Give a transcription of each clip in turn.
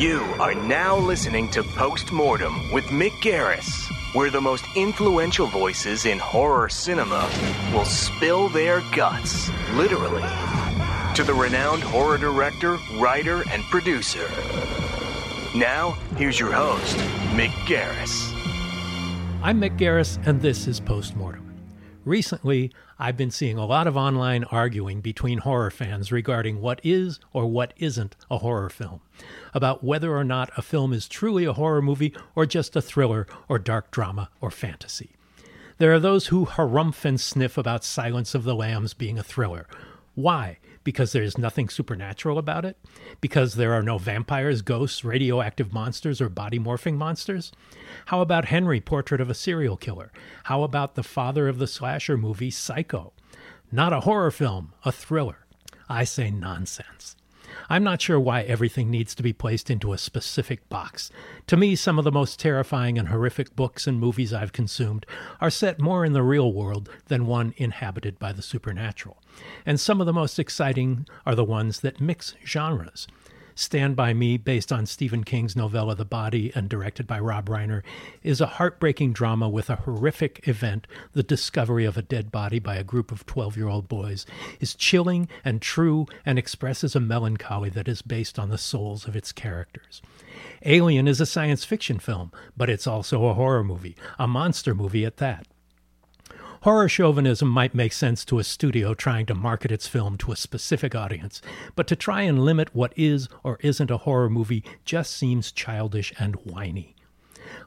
You are now listening to Postmortem with Mick Garris, where the most influential voices in horror cinema will spill their guts, literally, to the renowned horror director, writer, and producer. Now, here's your host, Mick Garris. I'm Mick Garris, and this is Postmortem. Recently, I've been seeing a lot of online arguing between horror fans regarding what is or what isn't a horror film, about whether or not a film is truly a horror movie or just a thriller or dark drama or fantasy. There are those who harumph and sniff about Silence of the Lambs being a thriller. Why? Because there's nothing supernatural about it? Because there are no vampires, ghosts, radioactive monsters, or body morphing monsters? How about Henry, Portrait of a Serial Killer? How about the father of the slasher movie, Psycho? Not a horror film, a thriller. I say nonsense. I'm not sure why everything needs to be placed into a specific box. To me, some of the most terrifying and horrific books and movies I've consumed are set more in the real world than one inhabited by the supernatural. And some of the most exciting are the ones that mix genres. Stand By Me, based on Stephen King's novella The Body and directed by Rob Reiner, is a heartbreaking drama with a horrific event. The discovery of a dead body by a group of 12 year old boys is chilling and true and expresses a melancholy that is based on the souls of its characters. Alien is a science fiction film, but it's also a horror movie, a monster movie at that. Horror chauvinism might make sense to a studio trying to market its film to a specific audience, but to try and limit what is or isn't a horror movie just seems childish and whiny.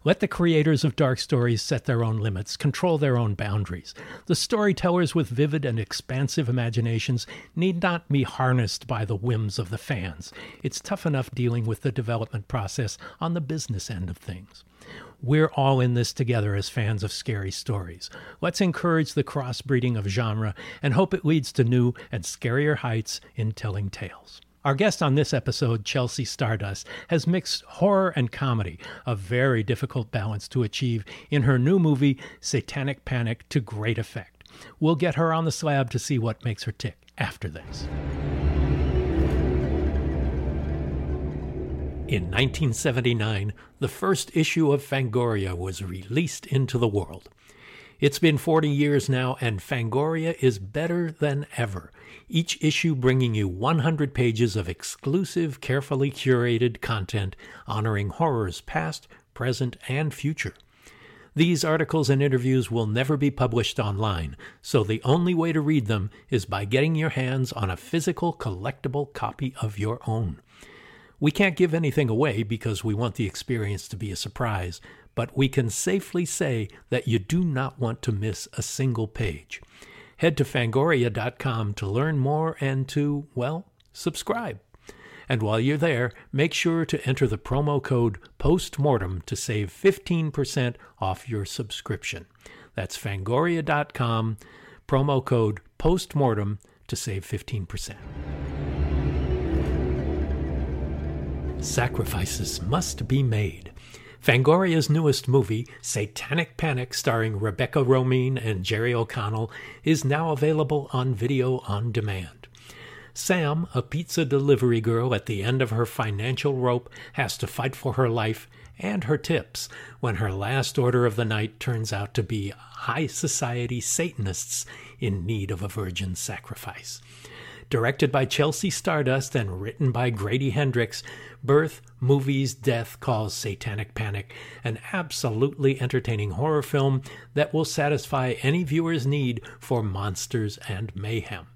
Let the creators of dark stories set their own limits, control their own boundaries. The storytellers with vivid and expansive imaginations need not be harnessed by the whims of the fans. It's tough enough dealing with the development process on the business end of things. We're all in this together as fans of scary stories. Let's encourage the crossbreeding of genre and hope it leads to new and scarier heights in telling tales. Our guest on this episode, Chelsea Stardust, has mixed horror and comedy, a very difficult balance to achieve in her new movie, Satanic Panic, to great effect. We'll get her on the slab to see what makes her tick after this. In 1979, the first issue of Fangoria was released into the world. It's been 40 years now, and Fangoria is better than ever. Each issue bringing you 100 pages of exclusive, carefully curated content honoring horrors past, present, and future. These articles and interviews will never be published online, so the only way to read them is by getting your hands on a physical collectible copy of your own. We can't give anything away because we want the experience to be a surprise, but we can safely say that you do not want to miss a single page. Head to fangoria.com to learn more and to, well, subscribe. And while you're there, make sure to enter the promo code POSTMORTEM to save 15% off your subscription. That's fangoria.com, promo code POSTMORTEM to save 15%. Sacrifices must be made. Fangoria's newest movie, Satanic Panic, starring Rebecca Romijn and Jerry O'Connell, is now available on video on demand. Sam, a pizza delivery girl at the end of her financial rope, has to fight for her life and her tips when her last order of the night turns out to be high society Satanists in need of a virgin sacrifice. Directed by Chelsea Stardust and written by Grady Hendrix, Birth, Movies, Death calls Satanic Panic an absolutely entertaining horror film that will satisfy any viewer's need for monsters and mayhem.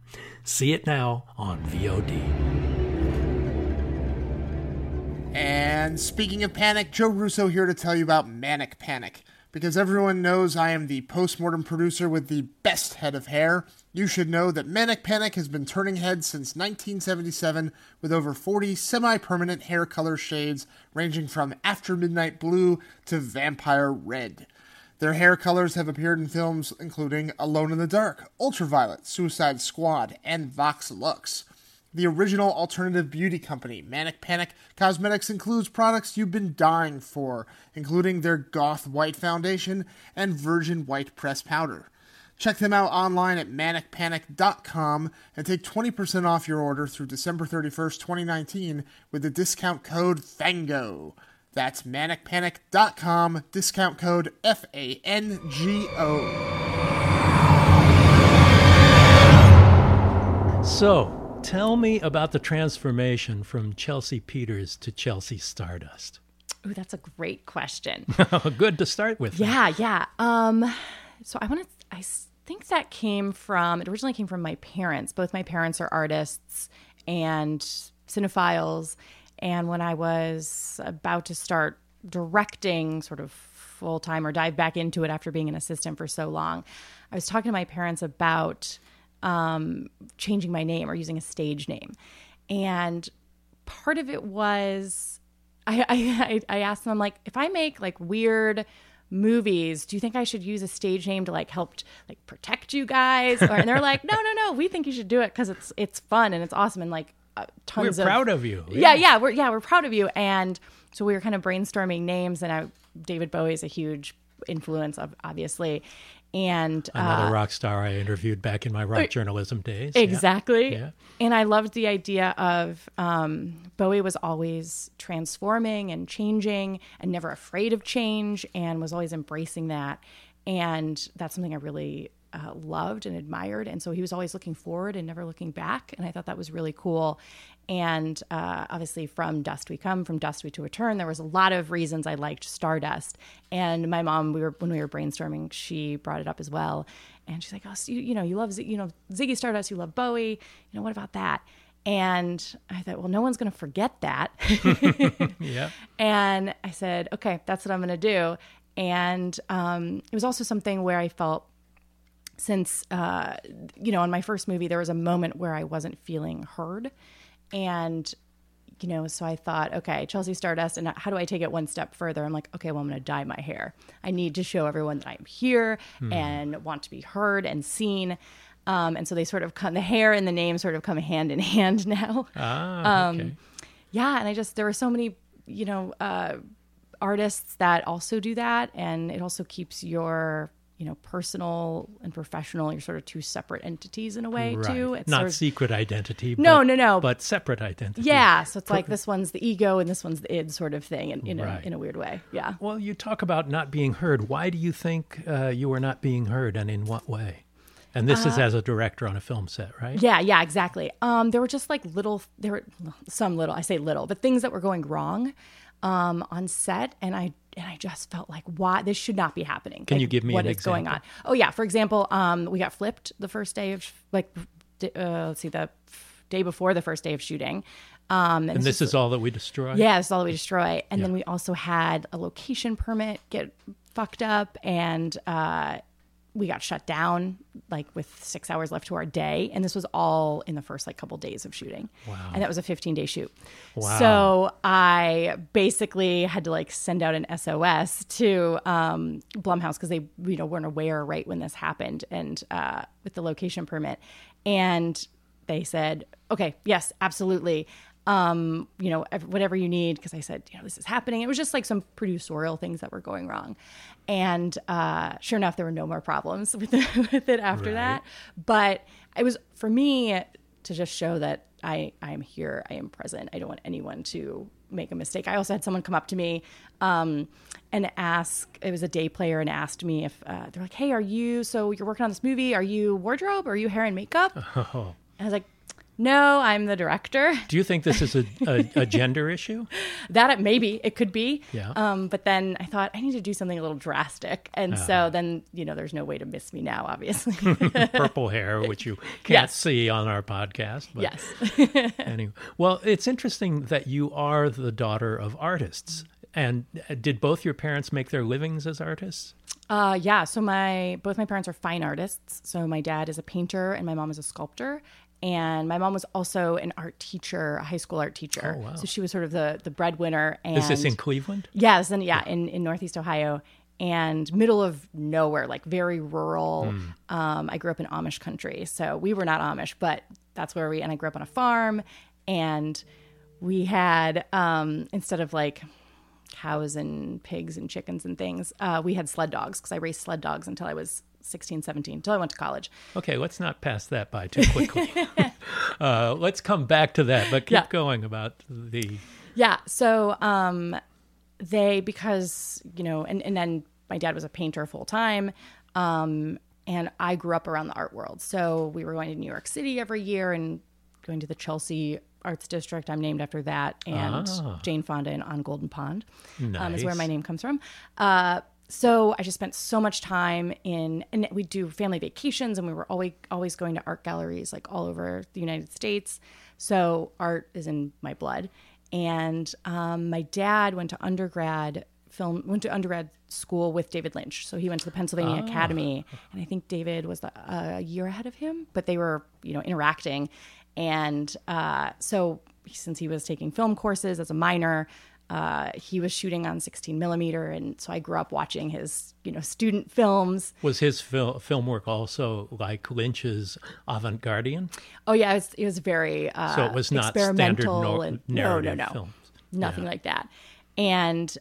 See it now on VOD. And speaking of panic, Joe Russo here to tell you about Manic Panic. Because everyone knows I am the postmortem producer with the best head of hair, you should know that Manic Panic has been turning heads since 1977 with over 40 semi permanent hair color shades ranging from After Midnight Blue to Vampire Red. Their hair colors have appeared in films including Alone in the Dark, Ultraviolet, Suicide Squad, and Vox Lux. The original alternative beauty company, Manic Panic Cosmetics, includes products you've been dying for, including their Goth White Foundation and Virgin White Press Powder. Check them out online at manicpanic.com and take 20% off your order through December 31st, 2019 with the discount code FANGO. That's manicpanic.com, discount code F A N G O. So, tell me about the transformation from Chelsea Peters to Chelsea Stardust. Oh, that's a great question. Good to start with. Yeah, yeah. Um, so I want to. I think that came from. It originally came from my parents. Both my parents are artists and cinephiles. And when I was about to start directing, sort of full time or dive back into it after being an assistant for so long, I was talking to my parents about um, changing my name or using a stage name. And part of it was I, I, I asked them, like, if I make like weird movies, do you think I should use a stage name to like help like protect you guys? Or, and they're like, no, no, no, we think you should do it because it's it's fun and it's awesome and like uh, tons we're of proud of you. Yeah. yeah, yeah, we're yeah we're proud of you. And so we were kind of brainstorming names, and I David Bowie is a huge influence of obviously and another uh, rock star I interviewed back in my rock journalism days. Exactly. Yeah. And I loved the idea of um, Bowie was always transforming and changing and never afraid of change and was always embracing that. And that's something I really uh, loved and admired. And so he was always looking forward and never looking back. And I thought that was really cool. And uh, obviously, from Dust We Come, from Dust We to Return, there was a lot of reasons I liked Stardust. And my mom, we were when we were brainstorming, she brought it up as well. And she's like, "Oh, so you, you know, you love you know Ziggy Stardust, you love Bowie. You know, what about that?" And I thought, well, no one's going to forget that. yeah. And I said, okay, that's what I'm going to do. And um, it was also something where I felt since uh, you know in my first movie there was a moment where i wasn't feeling heard and you know so i thought okay chelsea stardust and how do i take it one step further? I'm like okay well i'm going to dye my hair. I need to show everyone that i'm here and want to be heard and seen. Um, and so they sort of come the hair and the name sort of come hand in hand now. Ah, okay. yeah and i just there were so many you know uh, artists that also do that and it also keeps your you know personal and professional you're sort of two separate entities in a way right. too it's Not sort of, secret identity. No, but- no, no. But separate identity. yeah so it's like this one's the ego and this one's the id sort of thing in, in, Right. a, in a weird way yeah Well, you talk about not being heard. Why do you think uh, you were not being heard, and in what way? And this Uh, is as a director on a film set, right? Yeah, yeah, exactly. Um, there were just like little, there were some little, I say little, but things that were going wrong um, on set, and I and I just felt like, why this should not be happening. Can Like, you give me what an is going on? Oh yeah, for example, um, we got flipped the first day of like, uh, let's see, the day before the first day of shooting. Um, And this is all that we destroy. yeah, this is all that we destroy. And then we also had a location permit get fucked up and uh, we got shut down like with six hours left to our day. And this was all in the first like couple days of shooting. Wow. And that was a 15 day shoot. Wow. So I basically had to like send out an SOS to um, Blumhouse because they, you know, weren't aware right when this happened and uh, with the location permit. And they said, okay, yes, absolutely. Um, you know, whatever you need. Because I said, you know, this is happening. It was just like some producerial things that were going wrong. And uh, sure enough, there were no more problems with it, with it after Right. that. But it was for me to just show that I, I am here, I am present. I don't want anyone to make a mistake. I also had someone come up to me um, and ask, it was a day player, and asked me if uh, they're like, hey, are you, so you're working on this movie, are you wardrobe? Are you hair and makeup? Oh. And I was like, no, I'm the director. Do you think this is a, a, a gender issue? That maybe it could be. Yeah. Um, but then I thought I need to do something a little drastic, and Uh-huh. so then you know there's no way to miss me now, obviously. Purple hair, which you can't Yes. see on our podcast. But yes. anyway, well, it's interesting that you are the daughter of artists. And uh, did both your parents make their livings as artists? Uh, yeah. So my both my parents are fine artists. So my dad is a painter and my mom is a sculptor. And my mom was also an art teacher, a high school art teacher. Oh, wow. So she was sort of the the breadwinner. And Is this in Cleveland? Yes, and yeah, in, in Northeast Ohio and middle of nowhere, like very rural. Um, I grew up in Amish country, so we were not Amish, but that's where we. And I grew up on a farm, and we had um, instead of like cows and pigs and chickens and things, uh, we had sled dogs because I raced sled dogs until I was 16, 17, until I went to college. Okay, let's not pass that by too quickly. uh, let's come back to that, but keep Yeah. going about the. Yeah. So um, they because you know, and and then my dad was a painter full time, um, and I grew up around the art world. So we were going to New York City every year and going to the Chelsea Arts District. I'm named after that, and Jane Fonda in On Golden Pond um, is where my name comes from. Uh, so I just spent so much time in, and we do family vacations, and we were always always going to art galleries like all over the United States. So art is in my blood. And um, my dad went to undergrad film, went to undergrad school with David Lynch. So he went to the Pennsylvania Academy, and I think David was the, a year ahead of him, but they were you know interacting. And uh, so since he was taking film courses as a minor, uh, he was shooting on 16 millimeter, and so I grew up watching his, you know, student films. Was his fil- film work also like Lynch's avant-garde? Oh yeah, it was, it was very uh, So it was not standard and no, narrative no, no, films. nothing like that. And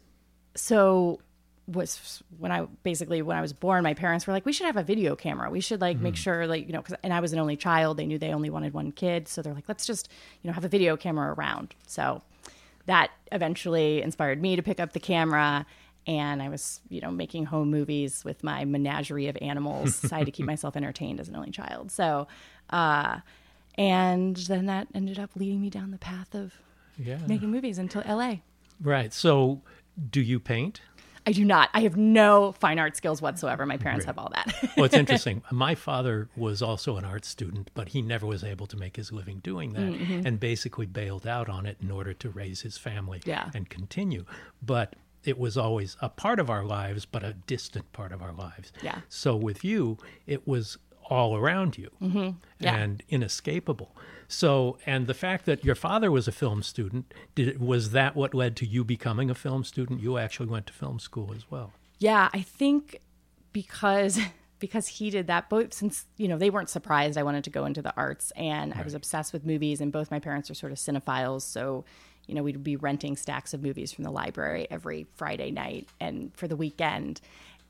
so was when I basically when I was born, my parents were like, we should have a video camera. We should like Hmm. make sure like you know, cause, and I was an only child. They knew they only wanted one kid, so they're like, let's just you know have a video camera around. So that eventually inspired me to pick up the camera. And I was, you know, making home movies with my menagerie of animals. so I had to keep myself entertained as an only child. So, uh, and then that ended up leading me down the path of Yeah. making movies until LA. Right. So, do you paint? I do not. I have no fine art skills whatsoever. My parents have all that. Well, it's interesting. My father was also an art student, but he never was able to make his living doing that Mm-hmm. and basically bailed out on it in order to raise his family Yeah. and continue. But it was always a part of our lives, but a distant part of our lives. Yeah. So with you, it was all around you Mm-hmm. Yeah. and inescapable. So, and the fact that your father was a film student, did was that what led to you becoming a film student? You actually went to film school as well. yeah, I think because because he did that both since you know they weren't surprised I wanted to go into the arts and I was obsessed with movies and both my parents are sort of cinephiles so you know we'd be renting stacks of movies from the library every Friday night and for the weekend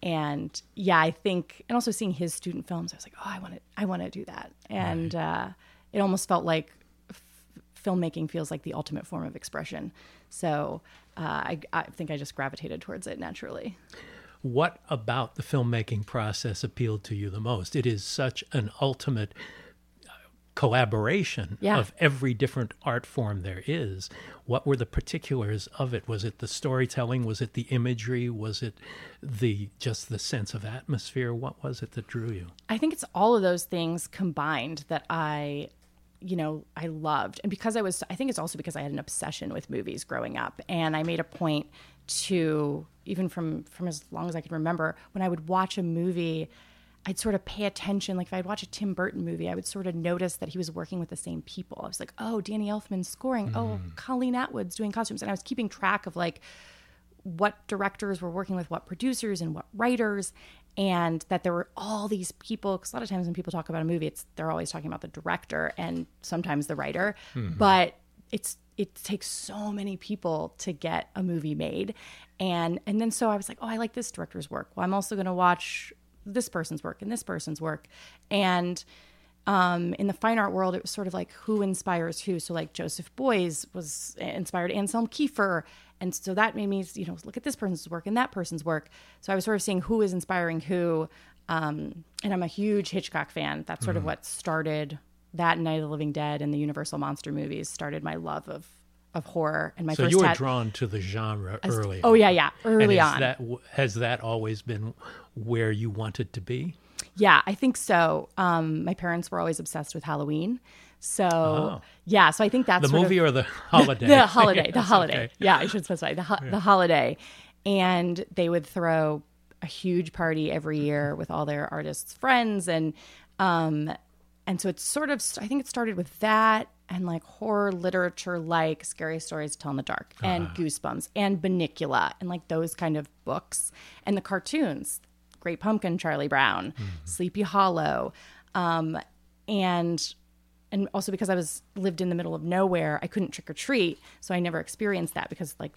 and yeah I think and also seeing his student films I was like oh I want to I want to do that and uh, it almost felt like filmmaking feels like the ultimate form of expression. So uh, I, I think I just gravitated towards it naturally. what about the filmmaking process appealed to you the most? It is such an ultimate collaboration Yeah. of every different art form there is. What were the particulars of it? Was it the storytelling? Was it the imagery? Was it the just the sense of atmosphere? What was it that drew you? I think it's all of those things combined that I, you know, I loved. And because I was, I think it's also because I had an obsession with movies growing up. And I made a point to, even from, from as long as I can remember, when I would watch a movie, I'd sort of pay attention. Like if I'd watch a Tim Burton movie, I would sort of notice that he was working with the same people. I was like, oh, Danny Elfman's scoring. Oh, mm-hmm. Colleen Atwood's doing costumes. And I was keeping track of like what directors were working with what producers and what writers and that there were all these people because a lot of times when people talk about a movie it's they're always talking about the director and sometimes the writer mm-hmm. but it's it takes so many people to get a movie made and and then so i was like oh i like this director's work well i'm also going to watch this person's work and this person's work and um, in the fine art world, it was sort of like who inspires who. So like Joseph Beuys was inspired Anselm Kiefer, and so that made me you know look at this person's work and that person's work. So I was sort of seeing who is inspiring who, um, and I'm a huge Hitchcock fan. That's sort of what started that Night of the Living Dead and the Universal monster movies started my love of of horror and my So first you were drawn to the genre early. oh yeah yeah early on That, has that always been where you wanted to be? Yeah, I think so. Um, my parents were always obsessed with Halloween. So, yeah, so I think that's Oh. The movie of, or the holiday? the holiday, the Yes, holiday. okay. Yeah, I should specify the ho- the holiday. And they would throw a huge party every year with all their artists' friends and um and so it's sort of I think it started with that and like horror literature like Scary Stories to Tell in the Dark and Goosebumps and Bunnicula and like those kind of books and the cartoons, Great Pumpkin, Charlie Brown, Sleepy Hollow. Um and and also because I was lived in the middle of nowhere, I couldn't trick or treat, so I never experienced that because like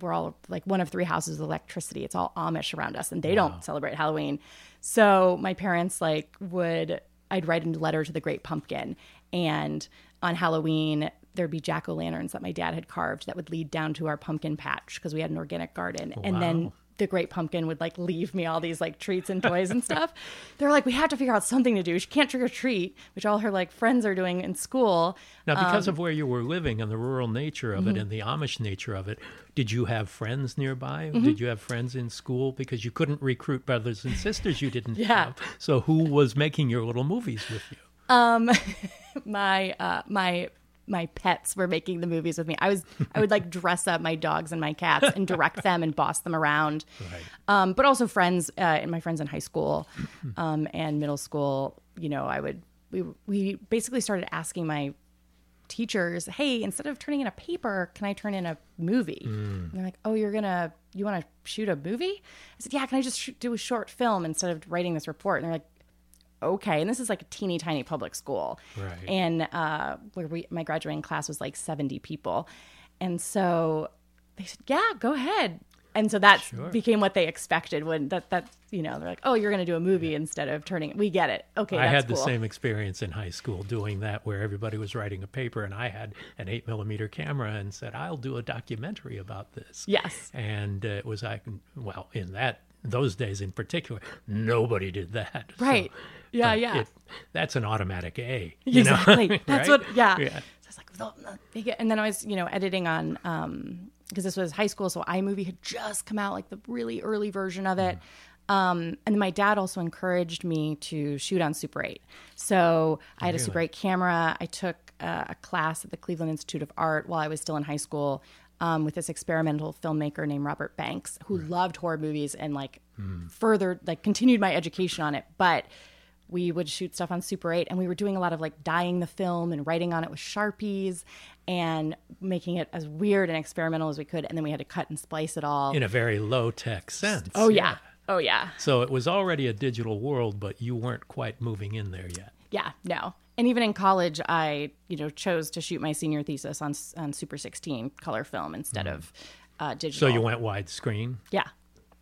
we're all like one of three houses with electricity. It's all Amish around us, and they don't celebrate Halloween. So my parents like would I'd write a letter to the Great Pumpkin, and on Halloween there'd be jack o' lanterns that my dad had carved that would lead down to our pumpkin patch because we had an organic garden, and then the great pumpkin would like leave me all these like treats and toys and stuff. They're like, we have to figure out something to do. She can't trick or treat, which all her like friends are doing in school. Now, because Um, of where you were living and the rural nature of it mm-hmm. and the Amish nature of it, did you have friends nearby? Mm-hmm. Did you have friends in school? Because you couldn't recruit brothers and sisters you didn't Yeah. have. So who was making your little movies with you? Um, my uh my my pets were making the movies with me. I was I would like dress up my dogs and my cats and direct them and boss them around. Um, but also friends uh, and my friends in high school um, and middle school. You know, I would we we basically started asking my teachers, "Hey, instead of turning in a paper, can I turn in a movie?" And they're like, "Oh, you're gonna you want to shoot a movie?" I said, "Yeah, can I just shoot, do a short film instead of writing this report?" And they're like, okay and this is like a teeny tiny public school Right. and uh where we my graduating class was like 70 people and so they said yeah go ahead and so that became what they expected when that that you know they're like oh you're going to do a movie instead of turning we get it okay I had the cool. same experience in high school doing that, where everybody was writing a paper, and I had an eight millimeter camera and said, "I'll do a documentary about this." Yes. and uh, it was I can well in that those days in particular, nobody did that. So, Right. Yeah, but yeah. it- that's an automatic A. You exactly know? that's Right? what yeah. Yeah. so i was like and then i was you know editing on um because this was high school so imovie had just come out like the really early version of it um, and then my dad also encouraged me to shoot on super 8 so i had a super 8 camera i took uh, a class at the cleveland institute of art while i was still in high school um, with this experimental filmmaker named robert banks who loved horror movies and like further like continued my education on it but we would shoot stuff on Super 8 and we were doing a lot of like dyeing the film and writing on it with Sharpies and making it as weird and experimental as we could. And then we had to cut and splice it all. in a very low tech sense. oh, yeah. Oh, yeah. So it was already a digital world, but you weren't quite moving in there yet. Yeah. No. And even in college, I, you know, chose to shoot my senior thesis on, on Super 16 color film instead of uh, digital. So you went widescreen. Yeah.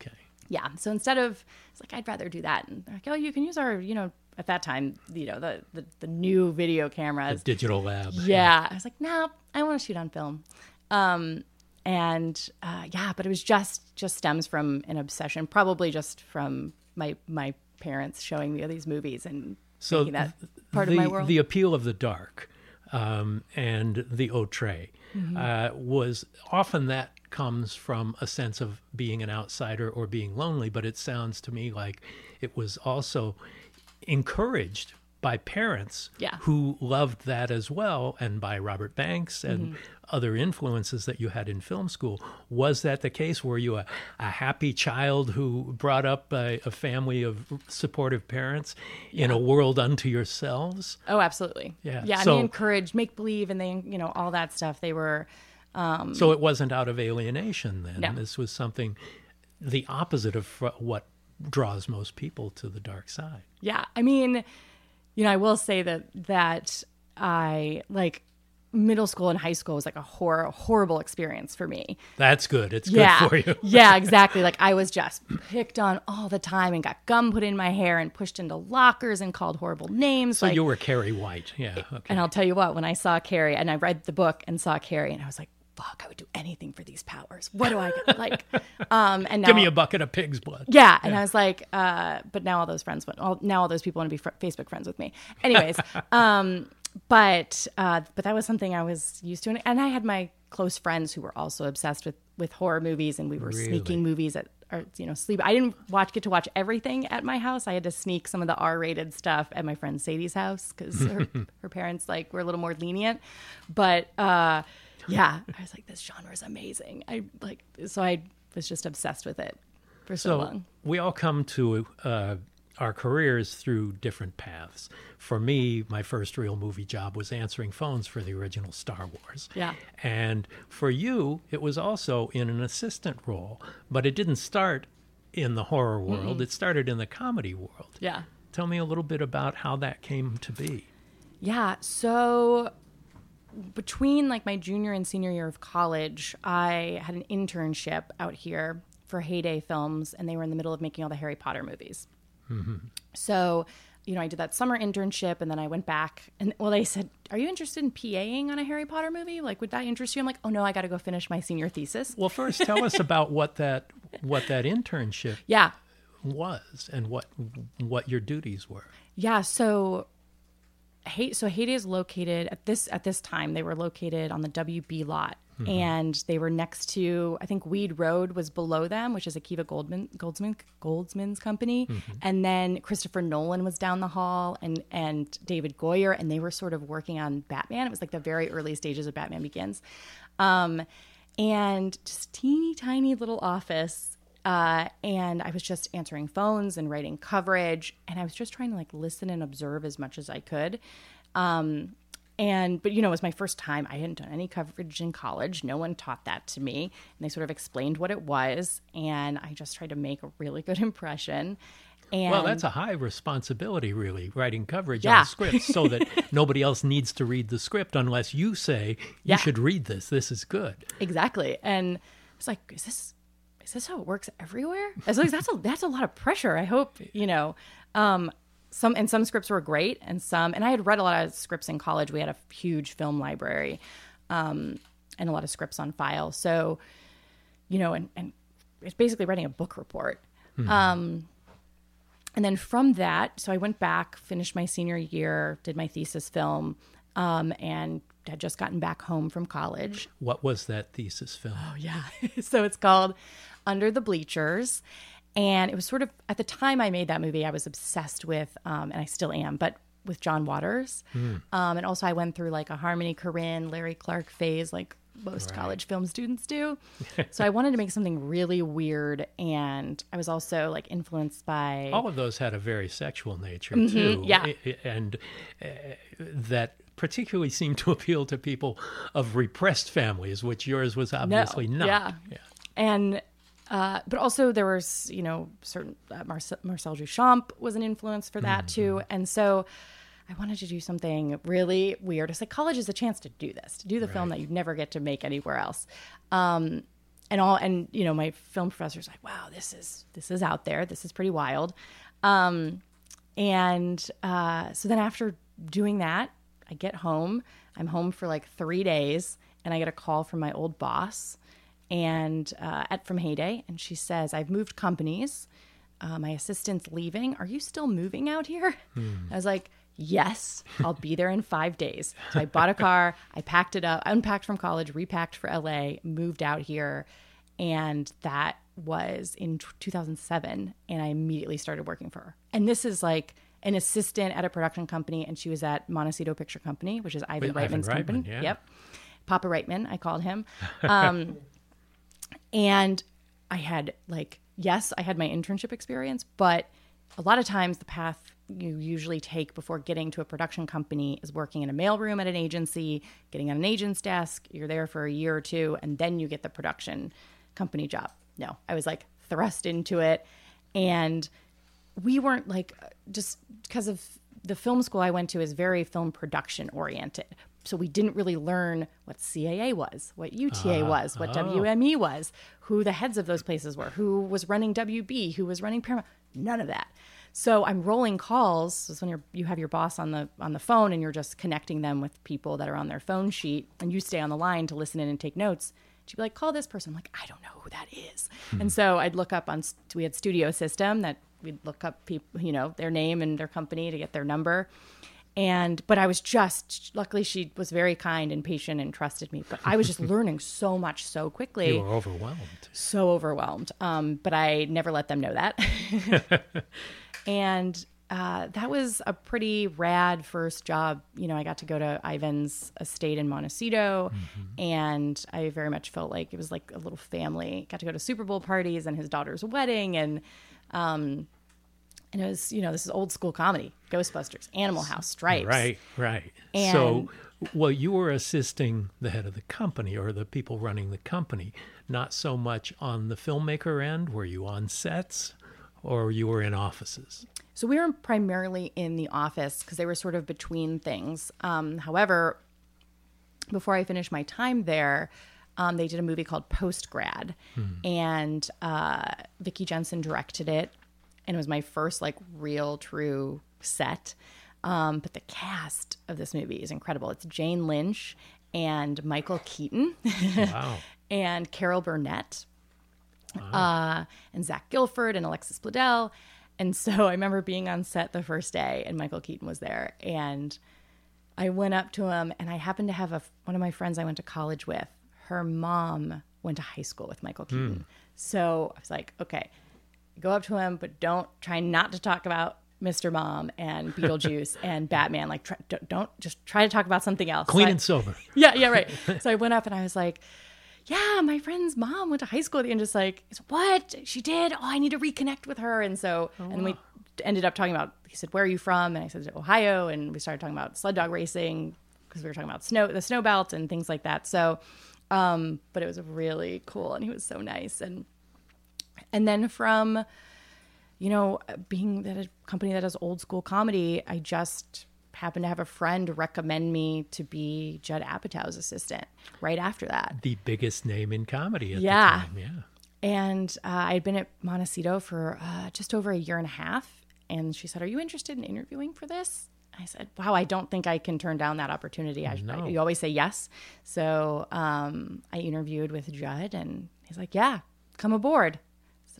Okay. yeah so instead of it's like i'd rather do that. And they're like oh you can use our you know at that time you know the the, the new video cameras. The Digital lab. yeah. I was like no i want to shoot on film. Um and uh, yeah but it was just just stems from an obsession probably just from my my parents showing me these movies and So making that part the, of my world. The appeal of the dark um, and the outre Mm-hmm. uh, was often that comes from a sense of being an outsider or being lonely, but it sounds to me like it was also encouraged by parents Yeah. who loved that as well and by Robert Banks and Mm-hmm. other influences that you had in film school. Was that the case? Were you a, a happy child who brought up a, a family of supportive parents in a world unto yourselves? oh absolutely Yeah, yeah and they encouraged make believe and they you know all that stuff they were Um, so it wasn't out of alienation then. No. This was something the opposite of fr- what draws most people to the dark side. Yeah, I mean, you know, I will say that that I like middle school and high school was like a horror, horrible experience for me. That's good. It's good for you. yeah, exactly. Like I was just picked on all the time and got gum put in my hair and pushed into lockers and called horrible names. So like, you were Carrie White. Yeah. Okay. and I'll tell you what, when I saw Carrie and I read the book and saw Carrie and I was like, fuck, I would do anything for these powers. What do I get? like? Um, and now, Give me a bucket of pig's blood. yeah, and I was like, uh, but now all those friends went. All, now all those people want to be fr- Facebook friends with me. Anyways, um, but uh, but that was something I was used to, and, and I had my close friends who were also obsessed with with horror movies, and we were sneaking movies at or you know sleep. I didn't watch get to watch everything at my house. I had to sneak some of the R rated stuff at my friend Sadie's house because her, her parents like were a little more lenient, but. uh yeah, I was like, this genre is amazing. I like, so I was just obsessed with it for so, So long. we all come to uh, our careers through different paths. For me, my first real movie job was answering phones for the original Star Wars. Yeah. And for you, it was also in an assistant role, but it didn't start in the horror world. It started in the comedy world. Yeah. Tell me a little bit about how that came to be. Yeah. So between like my junior and senior year of college, I had an internship out here for Heyday Films, and they were in the middle of making all the Harry Potter movies. Mm-hmm. So, you know, I did that summer internship, and then I went back, and well, they said, "Are you interested in PAing on a Harry Potter movie? Like, would that interest you?" I'm like, "Oh no, I got to go finish my senior thesis." Well, first tell us about what that what that internship Yeah. was and what what your duties were. Yeah, so so Heyday is located at this at this time they were located on the WB lot and they were next to I think Weed Road was below them, which is Akiva Goldman Goldsman Goldsman's company, and then Christopher Nolan was down the hall and and David Goyer and they were sort of working on Batman. It was like the very early stages of Batman Begins. Um and just teeny tiny little office uh, and I was just answering phones and writing coverage, and I was just trying to like listen and observe as much as I could. Um, and but you know, it was my first time. I hadn't done any coverage in college. No one taught that to me, and they sort of explained what it was, and I just tried to make a really good impression. And Well, that's a high responsibility, really, writing coverage Yeah. on scripts so that nobody else needs to read the script unless you say, you Yeah. should read this. This is good. Exactly. And it's like, is this is this how it works everywhere? Like, that's a that's a lot of pressure. I hope, you know. Um some and some scripts were great and some and I had read a lot of scripts in college. We had a huge film library, um, and a lot of scripts on file. So, you know, and, and it's basically writing a book report. Um and then from that, so I went back, finished my senior year, did my thesis film, um, and had just gotten back home from college. What was that thesis film? Oh, yeah. so it's called Under the Bleachers. And it was sort of, at the time I made that movie, I was obsessed with, um, and I still am, but with John Waters. Um, and also I went through like a Harmony Korine, Larry Clark phase, like most college film students do. so I wanted to make something really weird. And I was also like influenced by. All of those had a very sexual nature, too. Mm-hmm. yeah. I- I- And uh, that particularly seemed to appeal to people of repressed families, which yours was obviously not. yeah. and uh, but also there was you know certain uh, Marcel, Marcel Duchamp was an influence for that too, and so I wanted to do something really weird. It's like college is a chance to do this, to do the film that you never get to make anywhere else. Um, and all and you know my film professor's like, wow, this is this is out there, this is pretty wild. Um, and uh, so then after doing that, I get home. I'm home for like three days, and I get a call from my old boss, and uh, at from Heyday, and she says, "I've moved companies. Uh, my assistant's leaving. Are you still moving out here?" I was like. Yes, I'll be there in five days. So I bought a car, I packed it up, unpacked from college, repacked for LA, moved out here, and that was in t- 2007 and i immediately started working for her and this is like an assistant at a production company and she was at montecito picture company which is ivan Ivan reitman's Reitman, company yeah. yep papa reitman i called him um, and i had like yes i had my internship experience but a lot of times the path you usually take before getting to a production company is working in a mailroom at an agency getting on an agent's desk you're there for a year or two and then you get the production company job no i was like thrust into it and we weren't like just because of the film school I went to is very film production oriented. So we didn't really learn what CAA was, what UTA ah, was, what oh. WME was, who the heads of those places were, who was running WB, who was running Paramount. None of that. So I'm rolling calls. This is when you're you have your boss on the on the phone and you're just connecting them with people that are on their phone sheet, and you stay on the line to listen in and take notes. She'd be like, "Call this person." I'm like, "I don't know who that is." Hmm. And so I'd look up on we had Studio System that we'd look up people, you know, their name and their company to get their number and but i was just luckily she was very kind and patient and trusted me but i was just learning so much so quickly. You were overwhelmed. so overwhelmed. Um, but i never let them know that. And uh, that was a pretty rad first job. You know i got to go to ivan's estate in montecito and i very much felt like it was like a little family. Got to go to super bowl parties and his daughter's wedding and um, and it was you know this is old school comedy ghostbusters animal house stripes Right, right. And- so, well, you were assisting the head of the company or the people running the company, not so much on the filmmaker end. Were you on sets or you were in offices? So we were primarily in the office because they were sort of between things. Um, however, before I finished my time there, um, they did a movie called Post Grad, and uh, Vicky Jenson directed it, and it was my first like real true set. Um, but the cast of this movie is incredible. It's Jane Lynch and Michael Keaton Wow. and Carol Burnett uh, and Zach Gilford and Alexis Bledel. And so I remember being on set the first day, and Michael Keaton was there, and I went up to him, and I happened to have a one of my friends I went to college with. Her mom went to high school with Michael Keaton, so I was like, okay, go up to him, but don't try not to talk about Mr. Mom and Beetlejuice and Batman. Like, try, don't, don't just try to talk about something else. Clean So I- and sober. yeah, yeah, right. so I went up and I was like, yeah, my friend's mom went to high school. And just like, what? She did? Oh, I need to reconnect with her. And so, and we ended up talking about, he said, where are you from? And I said, Ohio. And we started talking about sled dog racing because we were talking about snow, the snow belt and things like that. So, um, but it was really cool. And he was so nice. And, and then from, you know, being that a company that does old school comedy, I just happened to have a friend recommend me to be Judd Apatow's assistant right after that. The biggest name in comedy at Yeah. the time. Yeah. And uh, I'd been at Montecito for uh, just over a year and a half. And she said, Are you interested in interviewing for this? I said, Wow, I don't think I can turn down that opportunity. I, No. I, you always say yes. So um, I interviewed with Judd, and he's like, Yeah, come aboard.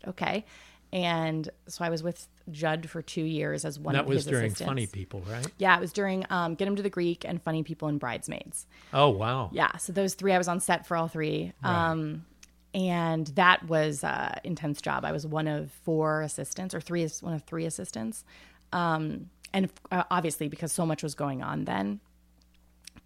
Okay. And so I was with Judd for two years as one that of was during. Funny People, right? Yeah, it was during um, Get Him to the Greek and Funny People and Bridesmaids. Oh, wow. Yeah, so those three, I was on set for all three. Um, and that was an intense job. I was one of four assistants, or three, one of three assistants. Um, and uh, obviously, because so much was going on then.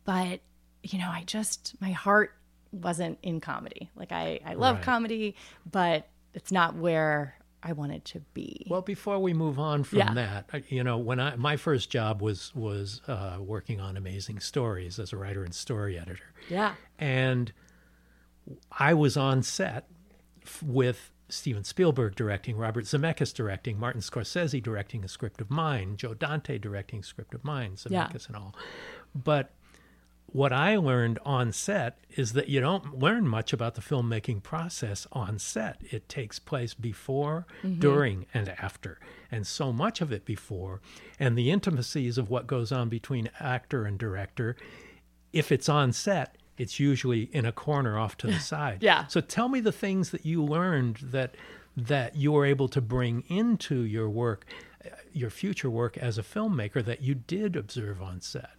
But, you know, I just, my heart wasn't in comedy. Like, I, I love Right. comedy, but it's not where I wanted to be. Well, before we move on from Yeah. that, you know, when I my first job was was uh, working on Amazing Stories as a writer and story editor, yeah. and I was on set f- with Steven Spielberg directing, Robert Zemeckis directing, Martin Scorsese directing a script of mine, Joe Dante directing a script of mine, Yeah. Zemeckis and all. But what I learned on set is that you don't learn much about the filmmaking process on set. It takes place before, during, and after. And so much of it before. And the intimacies of what goes on between actor and director, if it's on set, it's usually in a corner off to the side. Yeah. So tell me the things that you learned that that you were able to bring into your work, uh, your future work as a filmmaker that you did observe on set.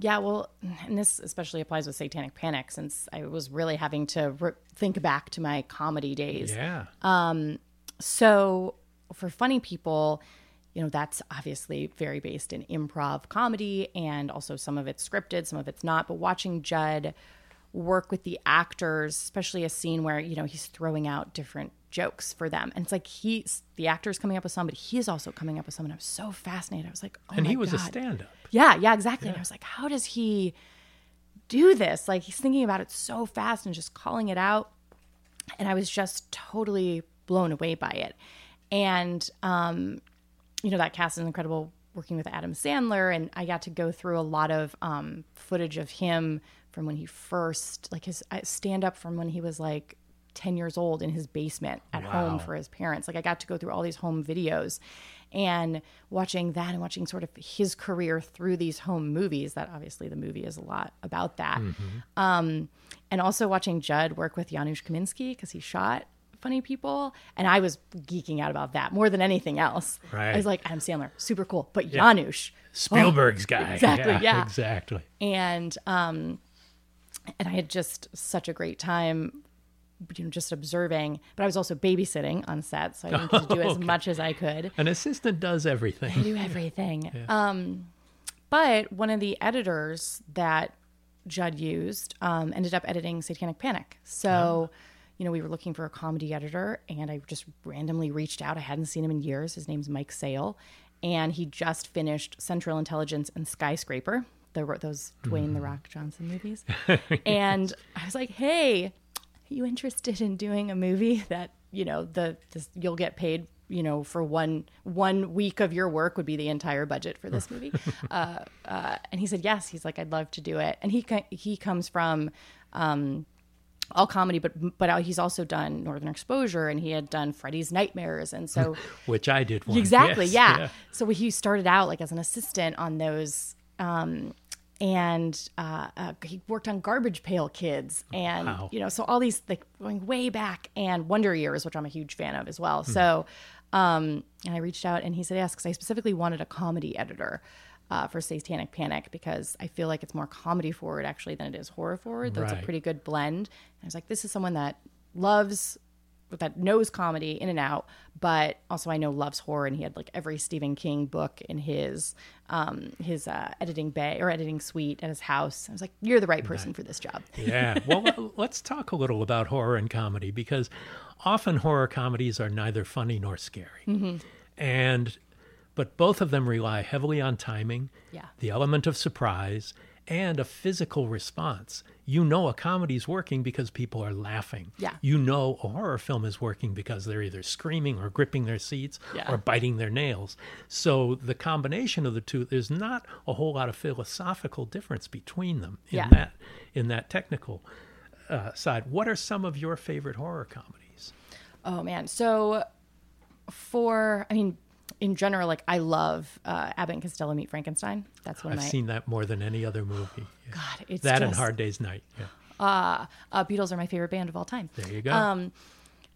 Yeah, well, and this especially applies with Satanic Panic since I was really having to re- think back to my comedy days. Yeah. Um, so for funny people, you know, that's obviously very based in improv comedy and also some of it's scripted, some of it's not. But watching Judd work with the actors, especially a scene where, you know, he's throwing out different jokes for them. And it's like he's the actor's coming up with some, but he is also coming up with some. And I was so fascinated. I was like, oh and he was a God. stand up. Yeah, yeah, exactly. And I was like, how does he do this? Like he's thinking about it so fast and just calling it out. And I was just totally blown away by it. And um, you know, that cast is incredible. working with Adam Sandler, and I got to go through a lot of um, footage of him from when he first, like his stand up from when he was like 10 years old in his basement at Wow. home for his parents. Like I got to go through all these home videos and watching that and watching sort of his career through these home movies that obviously the movie is a lot about that. Um, and also watching Judd work with Janusz Kaminski because he shot funny people and I was geeking out about that more than anything else. Right. I was like Adam Sandler, super cool, but Janusz Spielberg's guy. exactly, yeah. Exactly. and um and I had just such a great time you know just observing but I was also babysitting on set so I didn't get to do as much as I could. An assistant does everything. do everything. Um but one of the editors that Judd used um, ended up editing Satanic Panic. So you know we were looking for a comedy editor and I just randomly reached out. I hadn't seen him in years. His name's Mike Sale. And he just finished Central Intelligence and Skyscraper the, those Dwayne the Rock Johnson movies. And I was like hey you interested in doing a movie that you know the this, you'll get paid you know for one one week of your work would be the entire budget for this movie uh, uh, and he said yes he's like i'd love to do it and he he comes from um, all comedy but but he's also done northern exposure and he had done freddy's nightmares and so Which I did once. Exactly, yes, yeah. So he started out like as an assistant on those, um, and uh, uh, he worked on Garbage Pail Kids, and Wow. you know, so all these like going way back, and Wonder Years, which I'm a huge fan of as well. Hmm. So, um, and I reached out, and he said yes, because I specifically wanted a comedy editor. Uh, for Satanic Panic because I feel like it's more comedy forward actually than it is horror forward. Though it's a pretty good blend. And I was like, this is someone that loves that knows comedy in and out, but also I know loves horror, and he had like every Stephen King book in his um, his uh, editing bay or editing suite at his house. I was like, you're the right person for this job. yeah. Well, let's talk a little about horror and comedy because often horror comedies are neither funny nor scary. Mm-hmm. And but both of them rely heavily on timing, Yeah. the element of surprise, and a physical response. You know a comedy is working because people are laughing. Yeah. You know a horror film is working because they're either screaming or gripping their seats Yeah. or biting their nails. So the combination of the two, there's not a whole lot of philosophical difference between them in Yeah. that in that technical uh, side. What are some of your favorite horror comedies? Oh man, so for I mean, in general, like I love uh, Abbott and Costello Meet Frankenstein. That's one I've my seen that more than any other movie. Yeah. God. It's that and Hard Day's Night. Yeah. Uh, uh, Beatles are my favorite band of all time. There you go. Um,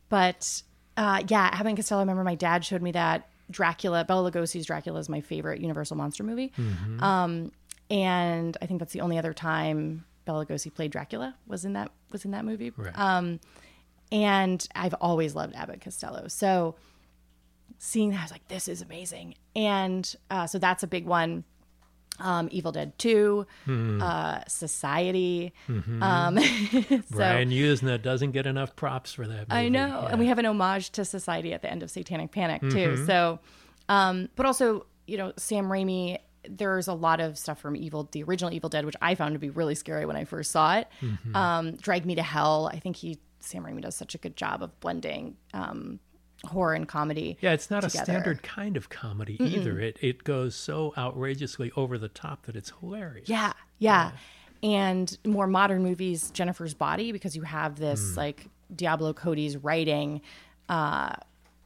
But uh, yeah, Abbott and Costello. I remember my dad showed me that Dracula. Bela Lugosi's Dracula is my favorite Universal monster movie. Mm-hmm. Um, and I think that's the only other time Bela Lugosi played Dracula was in that was in that movie. Right. Um, and I've always loved Abbott and Costello. So seeing that, I was like, this is amazing. And uh, so that's a big one. Um, Evil Dead 2, Hmm. uh, Society. Mm-hmm. Um, so, Brian Yuzna doesn't get enough props for that movie. I know. Yeah. And we have an homage to Society at the end of Satanic Panic, too. Mm-hmm. So, um, but also, you know, Sam Raimi, there's a lot of stuff from Evil, the original Evil Dead, which I found to be really scary when I first saw it. Mm-hmm. Um, Drag Me to Hell. I think he, Sam Raimi does such a good job of blending um, horror and comedy. Yeah, it's not a standard kind of comedy either. It it goes so outrageously over the top that it's hilarious. Yeah, yeah. And more modern movies, Jennifer's Body, because you have this Hmm. like Diablo Cody's writing, uh,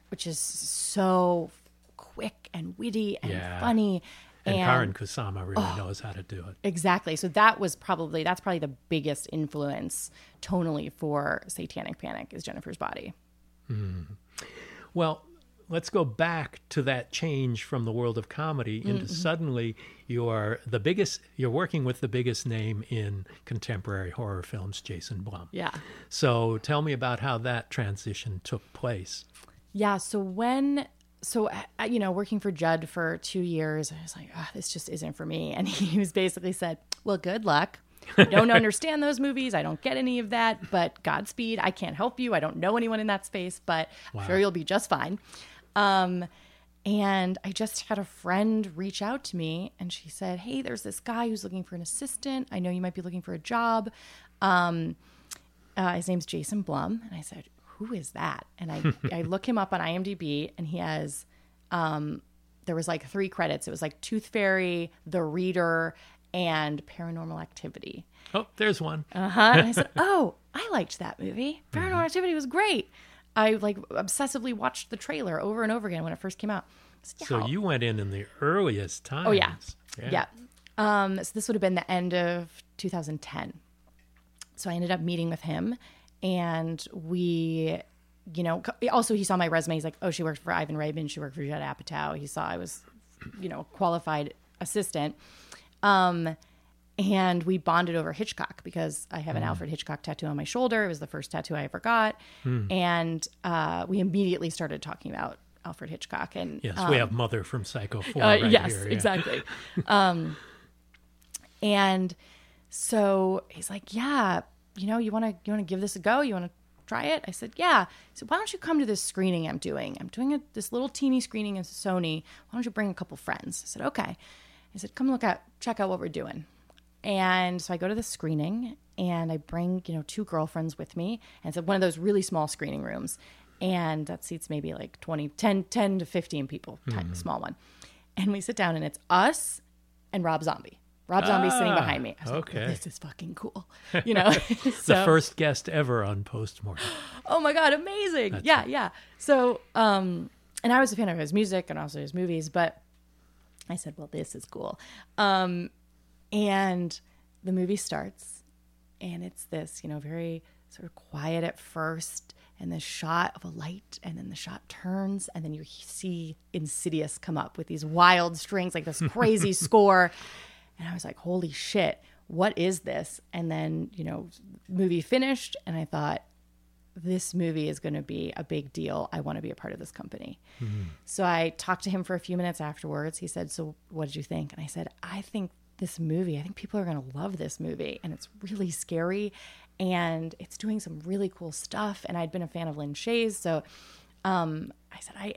which is so quick and witty and Yeah. funny. And, Karyn Kusama really Oh. knows how to do it. Exactly. So that was probably that's probably the biggest influence tonally for Satanic Panic is Jennifer's Body. Well, let's go back to that change from the world of comedy into mm-hmm. suddenly you are the biggest you're working with the biggest name in contemporary horror films, Jason Blum. Yeah. So tell me about how that transition took place. Yeah. So when, so, uh, uh you know, working for Judd for two years, I was like, oh, this just isn't for me. And he was basically said, well, good luck. I don't understand those movies. I don't get any of that, but Godspeed. I can't help you. I don't know anyone in that space, but I'm sure you'll be just fine. Um, and I just had a friend reach out to me and she said, Hey, there's this guy who's looking for an assistant. I know you might be looking for a job. Um, uh, his name's Jason Blum. And I said, Who is that? And I, I look him up on IMDb and he has um, there was like three credits. It was like Tooth Fairy, The Reader, and Paranormal Activity. Oh, there's one. Uh huh. And I said, "Oh, I liked that movie. Paranormal Activity was great. I like obsessively watched the trailer over and over again when it first came out." Said, So you went in in the earliest times. Oh yeah. yeah. Um, so this would have been the end of 2010. So I ended up meeting with him, and we, you know, also he saw my resume. He's like, "Oh, she worked for Ivan Reitman. She worked for Judd Apatow." He saw I was, you know, qualified assistant. Um, and we bonded over Hitchcock because I Mm. have an Alfred Hitchcock tattoo on my shoulder. It was the first tattoo I ever got, Mm. and uh, we immediately started talking about Alfred Hitchcock. And Yes, we have Mother from Psycho 4 uh, right yes, here. yeah. exactly. um, and so he's like, "Yeah, you know, you want to you want to give this a go? You want to try it?" I said, "Yeah." So why don't you come to this screening I'm doing? I'm doing a, this little teeny screening in Sony. Why don't you bring a couple friends? I said, "Okay." I said, "Come look at check out what we're doing." And so I go to the screening and I bring, you know, two girlfriends with me. And it's one of those really small screening rooms. And that seats maybe like 20, 10, 10 to 15 people, tiny, small one. And we sit down and it's us and Rob Zombie. Rob Zombie's sitting Ah, behind me. I was like, okay. this is fucking cool. You know, The so, first guest ever on Postmortem. oh my God, amazing. yeah, yeah. So, um, and I was a fan of his music and also his movies, but I said, well, this is cool. Um, and the movie starts and it's this, you know, very sort of quiet at first and the shot of a light and then the shot turns and then you see Insidious come up with these wild strings, like this crazy score. And I was like, holy shit, what is this? And then, you know, movie finished and I thought, this movie is going to be a big deal. I want to be a part of this company. So I talked to him for a few minutes afterwards. He said, So what did you think? And I said, I think this movie, I think people are going to love this movie. And it's really scary and it's doing some really cool stuff. And I'd been a fan of Lin Shaye's. So um, I said, I,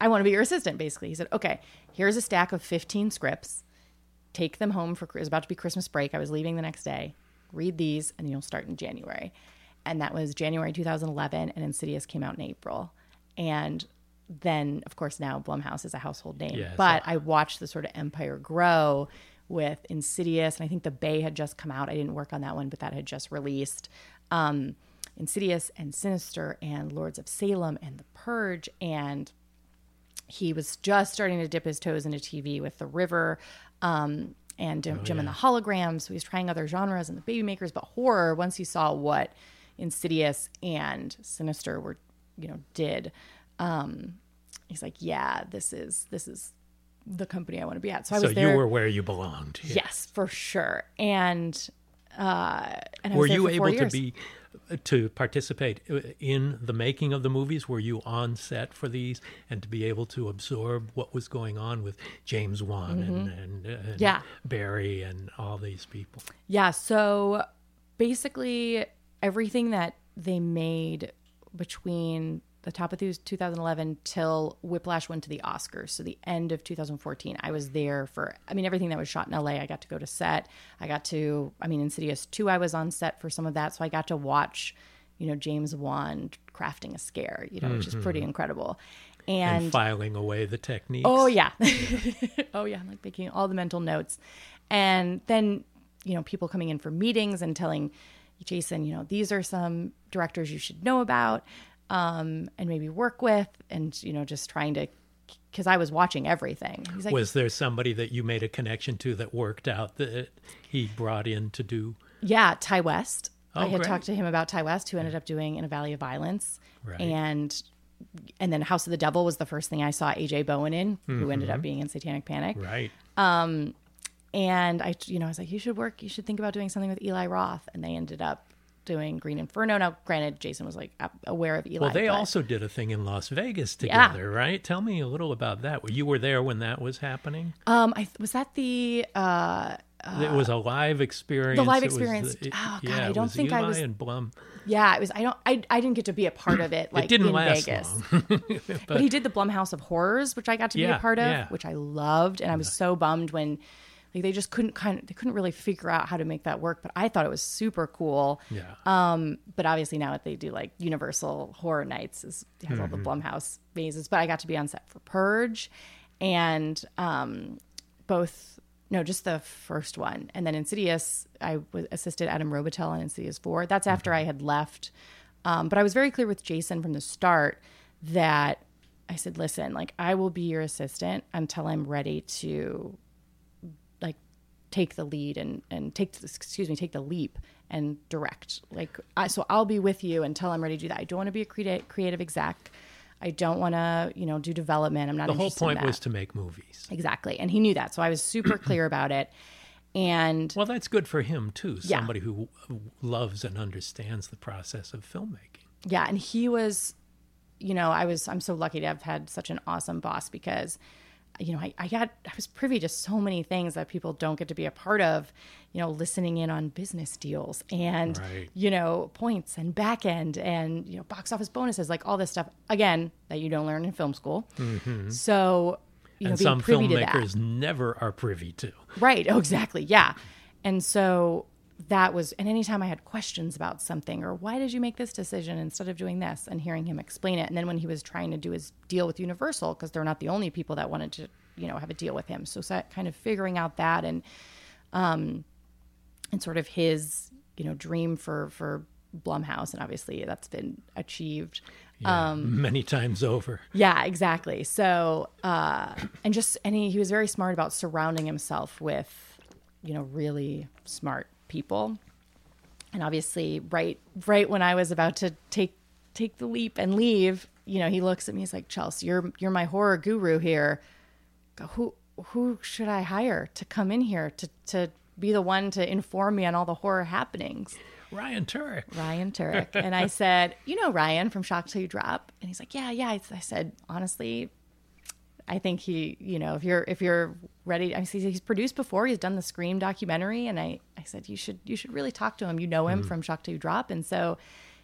I want to be your assistant, basically. He said, Okay, here's a stack of 15 scripts. Take them home for, it was about to be Christmas break. I was leaving the next day. Read these and you'll start in January. And that was January 2011. And Insidious came out in April. And then, of course, now Blumhouse is a household name. Yes. But I watched the sort of empire grow with Insidious, and I think The Bay had just come out. I didn't work on that one, but that had just released. Um, Insidious and Sinister and Lords of Salem and The Purge, and he was just starting to dip his toes into TV with The River. Um, and Jem, Jem and the Holograms. So he was trying other genres and the Baby Makers, but horror. Once he saw what Insidious and Sinister were, you know, did, um, he's like, "Yeah, this is this is the company I want to be at." So I So was there. So you were where you belonged. Yeah. yes, for sure. And uh, and Were you able to be to participate uh, in the making of the movies? Were you on set for these and to be able to absorb what was going on with James Wan and, and, and Mm-hmm. Yeah. Barry and all these people? Yeah. So basically, everything that they made between the top of these 2011 till Whiplash went to the Oscars, so the end of 2014, I was there for. I mean, everything that was shot in LA, I got to go to set. I got to. I mean, Insidious 2, I was on set for some of that, so I got to watch. You know, James Wan crafting a scare. You know, which is pretty mm-hmm. incredible. And, and filing away the techniques. Oh yeah. oh yeah, like making all the mental notes. And then, you know, people coming in for meetings and telling Jason, you know, these are some directors you should know about um, and maybe work with and, you know, just trying to because I was watching everything. Like, Was there somebody that you made a connection to that worked out that he brought in to do? Yeah, Ti West. I Oh, had great. talked to him about Ti West, who ended up doing In a Valley of Violence, Right. and and then House of the Devil was the first thing I saw AJ Bowen in, who ended Mm-hmm. up being in Satanic Panic. Right. And I, you know, I was like, you should work, you should think about doing something with Eli Roth, and they ended up doing Green Inferno. Now, granted, Jason was like aware of Eli. Well, they but- also did a thing in Las Vegas Yeah. together, right? Tell me a little about that. You were there when that was happening. Um, I was that the uh, it was a live experience. The live experience. it- Oh, God, yeah, I don't think I Eli was- and Blum. yeah, it was. I don't. I, I didn't get to be a part of it. Like it didn't in last Vegas. long. but, he did the Blumhouse of Horrors, which I got to be a part of, yeah. which I loved, and I was so bummed when like they just couldn't kind of they couldn't really figure out how to make that work. But I thought it was super cool. yeah. Um, but obviously now that they do like Universal Horror Nights is has all the Mm-hmm. Blumhouse mazes. But I got to be on set for Purge, and um, both no, just the first one, and then Insidious. I was assisted Adam Robitel on Insidious four. That's after I had left, um, but I was very clear with Jason from the start that I said, "Listen, like I will be your assistant until I'm ready to take the lead and and take the, excuse me take the leap and direct like I, so i'll be with you until i'm ready to do that i don't want to be a creative creative exec i don't want to you know do development i'm not The whole point was to make movies. exactly and he knew that so i was super clear about it and Well, that's good for him too. Yeah. Somebody who loves and understands the process of filmmaking. yeah and he was you know i was i'm so lucky to have had such an awesome boss because you know I, I got i was privy to so many things that people don't get to be a part of you know listening in on business deals and Right. you know points and back end and you know box office bonuses like all this stuff again that you don't learn in film school mm-hmm. so you know and being some privy to that filmmakers never are privy to. Right. Oh, exactly. Yeah. And so that was, and anytime I had questions about something or why did you make this decision instead of doing this and hearing him explain it. And then when he was trying to do his deal with Universal, because they're not the only people that wanted to, you know, have a deal with him. So, so kind of figuring out that and, um, and sort of his, you know, dream for, for Blumhouse. And obviously that's been achieved. Yeah, Um, many times over. Yeah, exactly. So, uh, and just, and he, he was very smart about surrounding himself with, you know, really smart people. And obviously, right, right when I was about to take take the leap and leave, you know, he looks at me. He's like, "Chelsea, you're you're my horror guru here. Go, who who should I hire to come in here to to be the one to inform me on all the horror happenings?" Ryan Turek. Ryan Turek. and I said, You know Ryan from Shock Till You Drop? And he's like, Yeah, yeah. I, I said, Honestly, I think he, you know, if you're if you're ready, I see he's produced before. He's done the Scream documentary, and I, I said you should you should really talk to him. You know him from Shock to Drop, and so,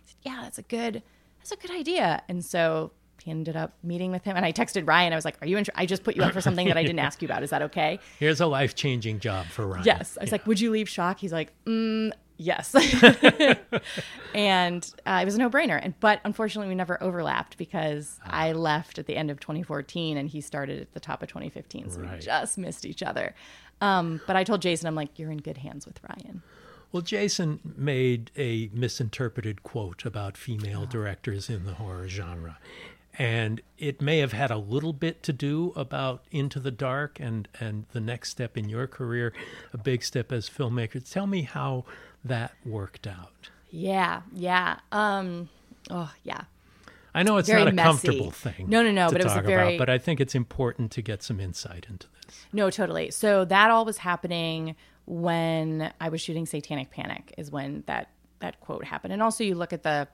he said, yeah, that's a good that's a good idea. And so he ended up meeting with him, and I texted Ryan. I was like, Are you? Inter- I just put you up for something that I didn't ask you about. Is that okay? Here's a life changing job for Ryan. Yes. I was like, would you leave Shock? He's like, mm, yes. and uh, it was a no brainer. And but unfortunately, we never overlapped because I left at the end of 2014 and he started at the top of 2015, so we just missed each other. Um, but I told Jason, I'm like, you're in good hands with Ryan. Well, Jason made a misinterpreted quote about female Oh. directors in the horror genre. And it may have had a little bit to do about Into the Dark and, and the next step in your career, a big step as filmmaker. Tell me how that worked out. Yeah, yeah. Um, oh, yeah. I know it's Very not a messy. comfortable thing. No, no, no, to but it was a very- about, but I think it's important to get some insight into this. No, totally. So that all was happening when I was shooting Satanic Panic, is when that that quote happened. And also, you look at the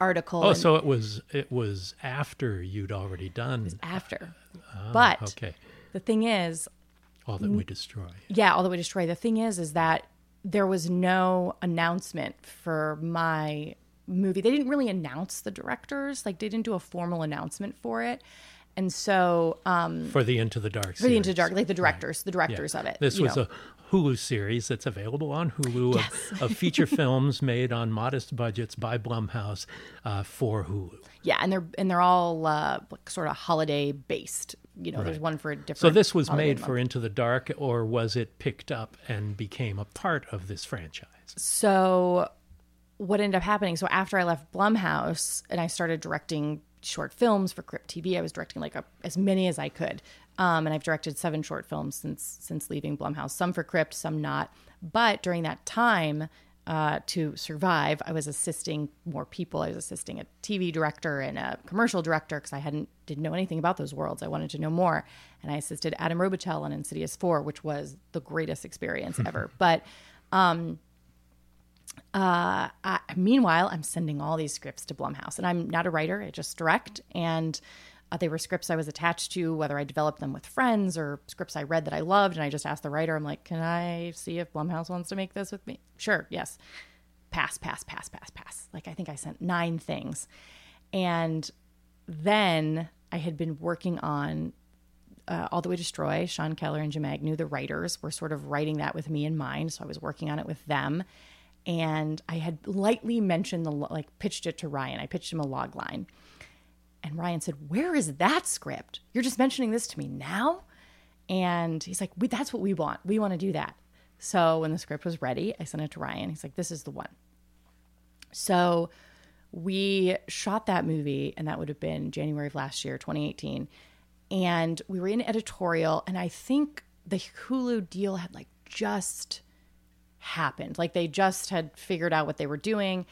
article. Oh, and- so it was it was after you'd already done. after. but Okay, the thing is, all that we destroy. yeah, all that we destroy. The thing is, is that there was no announcement for my movie. They didn't really announce the directors. Like they didn't do a formal announcement for it. And so, um, for the Into the Dark. for the Into the Dark, like the directors, the directors of it. This was know. a Hulu series that's available on Hulu of, of feature films made on modest budgets by Blumhouse uh, for Hulu. yeah, and they're and they're all uh, like sort of holiday based. You know, there's one for a different. So this was made month. for Into the Dark, or was it picked up and became a part of this franchise? so what ended up happening so after i left blumhouse and i started directing short films for crypt tv i was directing like a, as many as i could um, and i've directed seven short films since since leaving blumhouse some for crypt some not. But during that time uh, to survive i was assisting more people. I was assisting a tv director and a commercial director because i hadn't didn't know anything about those worlds. I wanted to know more. And i assisted adam robitel on insidious 4 which was the greatest experience ever. But uh, I, meanwhile, I'm sending all these scripts to Blumhouse, and I'm not a writer; I just direct. And uh, they were scripts I was attached to, whether I developed them with friends or scripts I read that I loved. And I just asked the writer, "I'm like, can I see if Blumhouse wants to make this with me?" Sure, yes. Pass, pass, pass, pass, pass. Like I think I sent nine things, and then I had been working on uh, All That We Destroy. Sean Keller and Jim Agnew, the writers, were sort of writing that with me in mind. So I was working on it with them. And I had lightly mentioned the, like, pitched it to Ryan. I pitched him a log line. And Ryan said, Where is that script? You're just mentioning this to me now? And he's like, That's what we want. We want to do that. So when the script was ready, I sent it to Ryan. He's like, This is the one. So we shot that movie, and that would have been January of last year, 2018. And we were in editorial, and I think the Hulu deal had like just happened. Like they just had figured out what they were doing.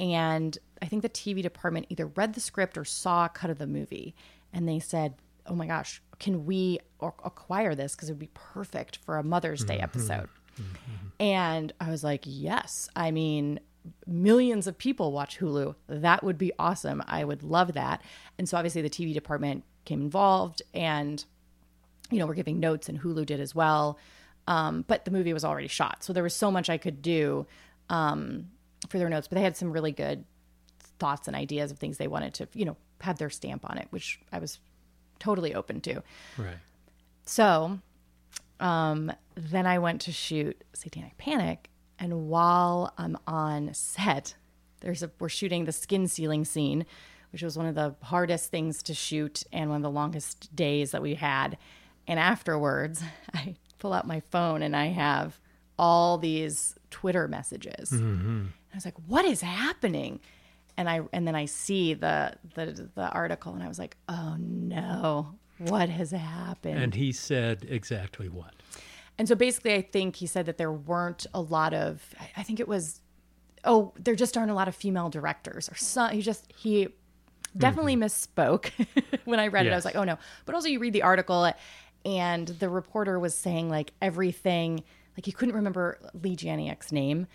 And I think the TV department either read the script or saw a cut of the movie. And they said, Oh my gosh, can we acquire this? Because it would be perfect for a Mother's Day episode. Mm-hmm. And I was like, Yes. I mean, millions of people watch Hulu. That would be awesome. I would love that. And so obviously the TV department came involved and you know, we're giving notes and Hulu did as well. Um, but the movie was already shot. So there was so much I could do um, for their notes, but they had some really good thoughts and ideas of things they wanted to, you know, have their stamp on it, which I was totally open to. Right. So um, then I went to shoot Satanic Panic and while I'm on set, there's a we're shooting the skin sealing scene, which was one of the hardest things to shoot and one of the longest days that we had. And afterwards, I pull out my phone and I have all these Twitter messages. Mm-hmm. I was like, "What is happening?" And I and then I see the the the article and I was like, "Oh no, what has happened?" And he said exactly what? And so basically, I think he said that there weren't a lot of, I think it was, oh, there just aren't a lot of female directors or some, he just, he definitely mm-hmm. misspoke when I read yes. it. I was like, oh no. But also, you read the article and the reporter was saying like everything, like he couldn't remember Leigh Janiak's name.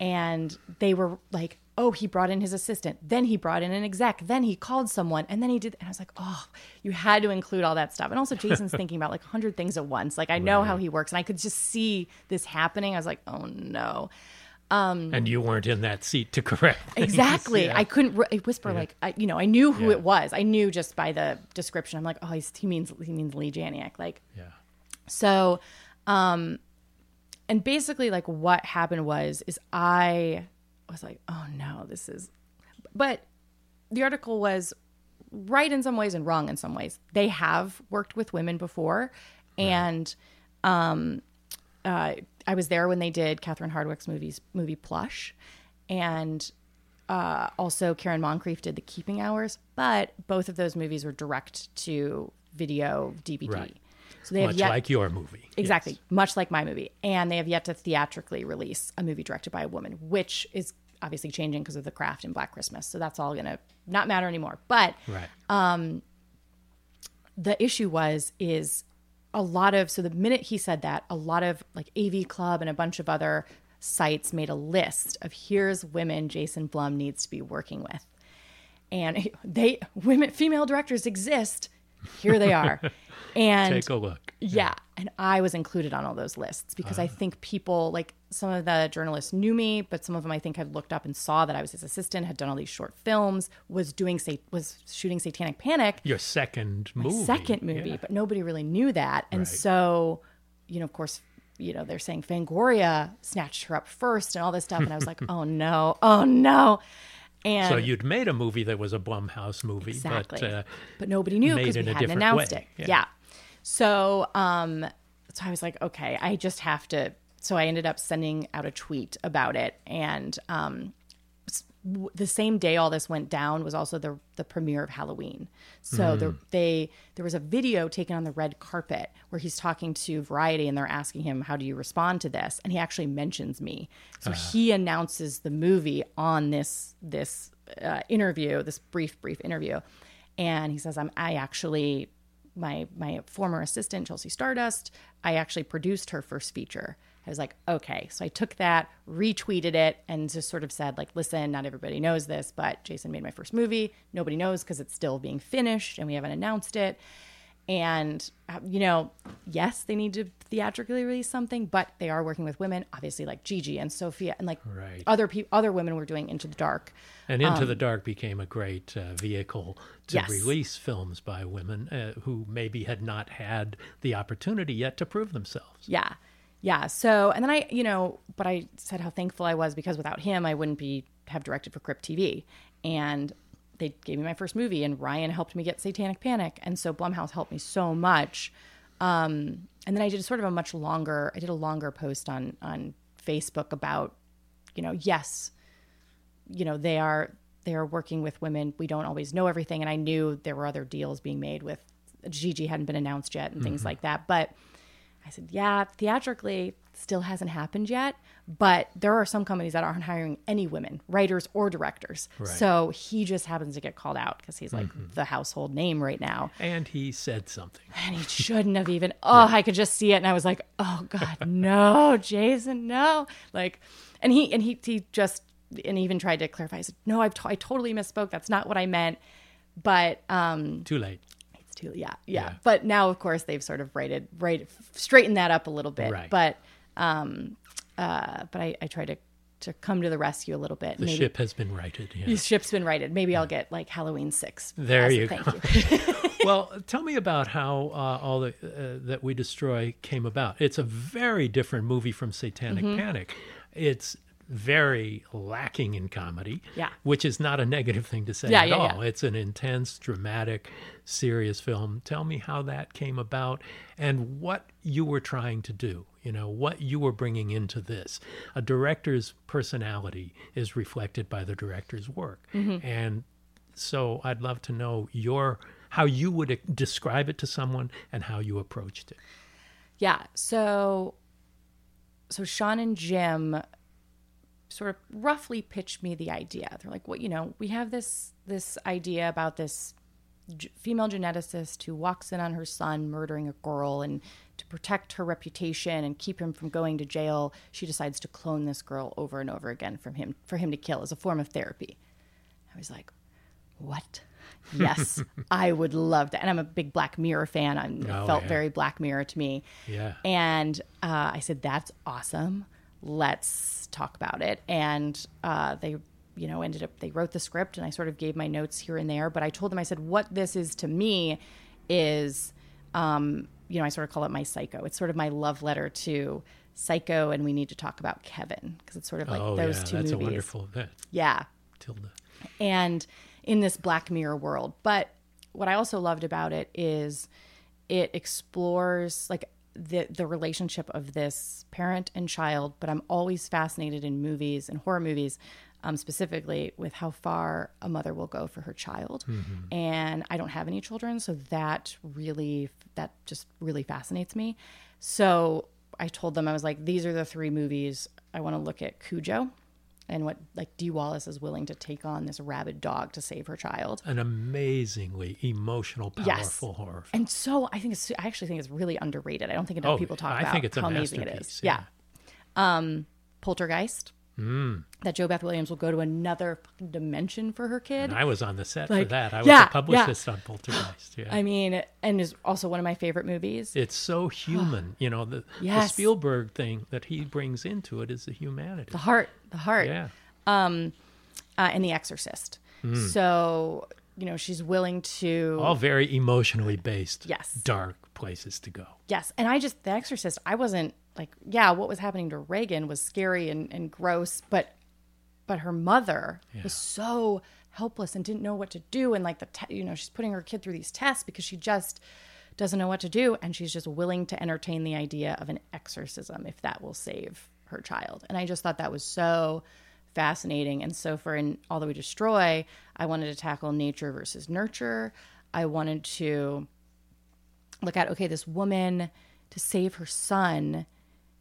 And they were like, oh, he brought in his assistant. Then he brought in an exec. Then he called someone. And then he did. And I was like, oh, you had to include all that stuff. And also, Jason's thinking about like 100 things at once. Like, I know right. how he works. And I could just see this happening. I was like, oh, no. Um, and you weren't in that seat to correct. Things. Exactly. Yeah. I couldn't re- whisper yeah. like I, you know I knew who yeah. it was. I knew just by the description. I'm like, oh, he means he means Leigh Janiak. Like, yeah. So, um, and basically, like what happened was is I was like, oh no, this is. But the article was right in some ways and wrong in some ways. They have worked with women before, right. and um, uh, I was there when they did Catherine Hardwicke's movies movie Plush, and uh, also Karen Moncrieff did The Keeping Hours. But both of those movies were direct to video DVD. Right. So they have much yet, like your movie. Exactly. Yes. Much like my movie. And they have yet to theatrically release a movie directed by a woman, which is obviously changing because of the craft and Black Christmas. So that's all going to not matter anymore. But right. um, the issue was, is a lot of, so the minute he said that, a lot of like AV Club and a bunch of other sites made a list of here's women Jason Blum needs to be working with. And they, women, female directors exist. Here they are. And take a look. Yeah. yeah. And I was included on all those lists because uh. I think people like some of the journalists knew me, but some of them I think had looked up and saw that I was his assistant, had done all these short films, was doing say was shooting Satanic Panic. Your second movie. second movie, yeah. but nobody really knew that. And right. so, you know, of course, you know, they're saying Fangoria snatched her up first and all this stuff. And I was like, oh no, oh no. And so you'd made a movie that was a Blumhouse movie, exactly. but uh, but nobody knew because we hadn't announced way. it. Yeah. yeah. So, um, so I was like, okay, I just have to. So I ended up sending out a tweet about it, and um, the same day all this went down was also the the premiere of Halloween. So mm. the, they there was a video taken on the red carpet where he's talking to Variety and they're asking him how do you respond to this and he actually mentions me. So uh. he announces the movie on this this uh, interview, this brief brief interview, and he says I'm I actually my my former assistant Chelsea Stardust, I actually produced her first feature. I was like, okay. So I took that, retweeted it, and just sort of said, like, listen, not everybody knows this, but Jason made my first movie. Nobody knows because it's still being finished and we haven't announced it. And, uh, you know, yes, they need to theatrically release something, but they are working with women, obviously, like Gigi and Sophia and like right. other people, other women were doing Into the Dark. And Into um, the Dark became a great uh, vehicle to yes. release films by women uh, who maybe had not had the opportunity yet to prove themselves. Yeah. Yeah. So, and then I, you know, but I said how thankful I was because without him, I wouldn't be have directed for Crypt TV. And they gave me my first movie, and Ryan helped me get Satanic Panic, and so Blumhouse helped me so much. Um, and then I did sort of a much longer. I did a longer post on on Facebook about, you know, yes, you know they are they are working with women. We don't always know everything, and I knew there were other deals being made with Gigi hadn't been announced yet and things Mm-hmm. like that. But I said, yeah, theatrically still hasn't happened yet, but there are some companies that aren't hiring any women, writers or directors. So he just happens to get called out because he's like Mm-hmm. the household name right now. And he said something. And he shouldn't have even. Oh, I could just see it, and I was like, "Oh God, no, Jason, no!" Like, and he and he he just and even tried to clarify. I said, "No, I've t- I totally misspoke. That's not what I meant." But um, Too late. Too yeah, yeah Yeah. But now, of course, they've sort of righted right straightened that up a little bit. Right. But um, uh, but I I try to to come to the rescue a little bit. The Maybe ship has been righted. Yeah. the ship's been righted. Maybe I'll get like Halloween six. There you thank go. you. well, tell me about how uh, all the uh, that we destroy came about. It's a very different movie from Satanic Mm-hmm. Panic. It's very lacking in comedy, Yeah. which is not a negative thing to say Yeah, at yeah, all. yeah. It's an intense, dramatic, serious film. Tell me how that came about and what you were trying to do. You know what you were bringing into this. A director's personality is reflected by the director's work, Mm-hmm. and so I'd love to know your how you would describe it to someone and how you approached it. Yeah. So so Sean and Jim sort of roughly pitched me the idea. They're like, "Well, you know, we have this this idea about this g- female geneticist who walks in on her son murdering a girl and to protect her reputation and keep him from going to jail, she decides to clone this girl over and over again from him for him to kill as a form of therapy." I was like, "What?" Yes, I would love that. And I'm a big Black Mirror fan. I'm, Oh, felt yeah. very Black Mirror to me. Yeah. And uh, I said, "That's awesome. Let's talk about it." And uh, they, you know, ended up they wrote the script, and I sort of gave my notes here and there. But I told them, I said, "What this is to me is, um, you know, I sort of call it my psycho. It's sort of my love letter to." Psycho, and we need to talk about Kevin because it's sort of like oh those yeah, two that's movies. a wonderful that Yeah, Tilda. and in this Black Mirror world. But what I also loved about it is it explores like the the relationship of this parent and child. But I'm always fascinated in movies and horror movies, um, specifically with how far a mother will go for her child. And I don't have any children, so that really that just really fascinates me. So I told them I was like, these are the three movies I want to look at Cujo and what like Dee Wallace is willing to take on this rabid dog to save her child. An amazingly emotional, Yes. powerful horror. film. And so I think it's I actually think it's really underrated. I don't think enough Oh, people talk I about how amazing it is. yeah. Yeah. Um Poltergeist. Hmm. That JoBeth Williams will go to another fucking dimension for her kid. And I was on the set Like, for that. I was yeah, a publicist on Poltergeist. Yeah. I mean, and is also one of my favorite movies. it's so human, you know. The, the Spielberg thing that he brings into it is the humanity. the heart, the heart. Yeah, uh, and The Exorcist. Hmm. So, you know, she's willing to all very emotionally based. Yes. dark places to go. Yes. And I just, The Exorcist, I wasn't like, yeah, what was happening to Regan was scary and, and gross, but but her mother was so helpless and didn't know what to do. And like the, te- you know, she's putting her kid through these tests because she just doesn't know what to do. And she's just willing to entertain the idea of an exorcism if that will save her child. And I just thought that was so fascinating. And so for in All That We Destroy, I wanted to tackle nature versus nurture. I wanted to look at okay this woman to save her son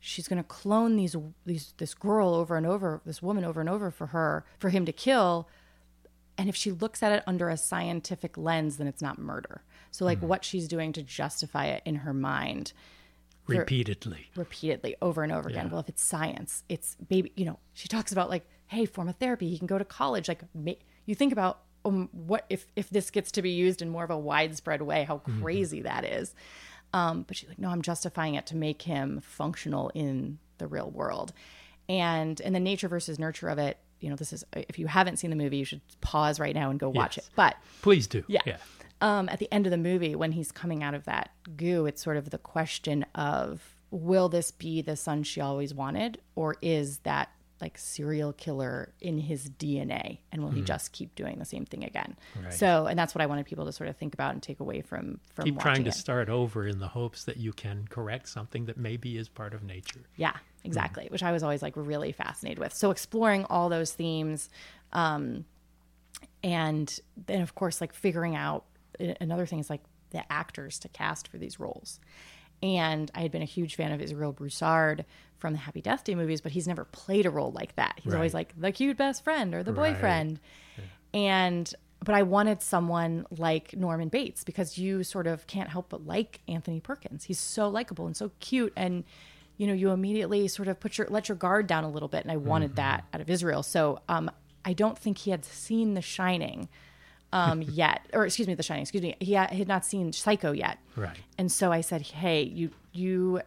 she's going to clone these these this girl over and over this woman over and over for her for him to kill and if she looks at it under a scientific lens then it's not murder so like what she's doing to justify it in her mind Repeatedly. repeatedly over and over again. Well, if it's science, it's baby, you know, she talks about like, hey, form of therapy, he can go to college. Like, you think about um, what if if this gets to be used in more of a widespread way, how crazy that is. Um, but she's like, no, I'm justifying it to make him functional in the real world. And in the nature versus nurture of it, you know, this is if you haven't seen the movie, you should pause right now and go watch Yes. it. But Please do. Yeah. yeah. um, at the end of the movie, when he's coming out of that goo, it's sort of the question of will this be the son she always wanted, or is that like serial killer in his DNA and will he Hmm. just keep doing the same thing again? So, and that's what I wanted people to sort of think about and take away from from Keep trying to it. start over in the hopes that you can correct something that maybe is part of nature. Yeah, exactly. Which I was always like really fascinated with. So exploring all those themes, um, and then of course like figuring out another thing is like the actors to cast for these roles. And I had been a huge fan of Israel Broussard from the Happy Death Day movies, but he's never played a role like that. He's always like the cute best friend or the Right. boyfriend. And but I wanted someone like Norman Bates because you sort of can't help but like Anthony Perkins. He's so likable and so cute and you know, you immediately sort of put your let your guard down a little bit and I wanted that out of Israel. So um I don't think he had seen The Shining um yet or excuse me The Shining, excuse me. He had, had not seen Psycho yet. Right. And so I said, "Hey, you you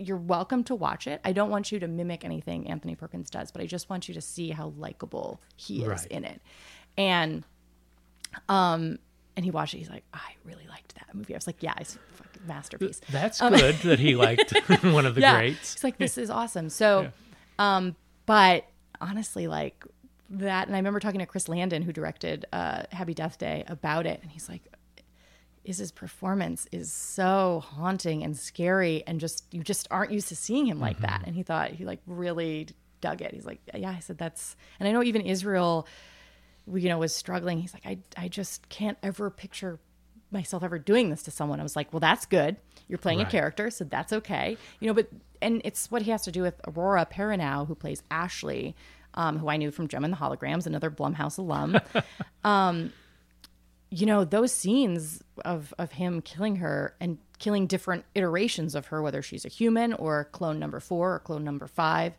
you're welcome to watch it. I don't want you to mimic anything Anthony Perkins does, but I just want you to see how likable he is Right. in it." And um and he watched it. He's like, "I really liked that movie." I was like, "Yeah, it's a fucking masterpiece." That's good that he liked one of the yeah. greats. He's like, "This is awesome." So, um but honestly like that and I remember talking to Chris Landon who directed uh Happy Death Day about it and he's like is his performance is so haunting and scary and just you just aren't used to seeing him like that. And he thought he like really dug it. He's like yeah i said that's and i know even israel you know was struggling. He's like i, I just can't ever picture myself ever doing this to someone. I was like well that's good. You're playing Right. a character so that's okay. You know but and it's what he has to do with aurora perrineau who plays ashley um, who i knew from jem and the holograms another blumhouse alum you know those scenes of of him killing her and killing different iterations of her whether she's a human or clone number 4 or clone number 5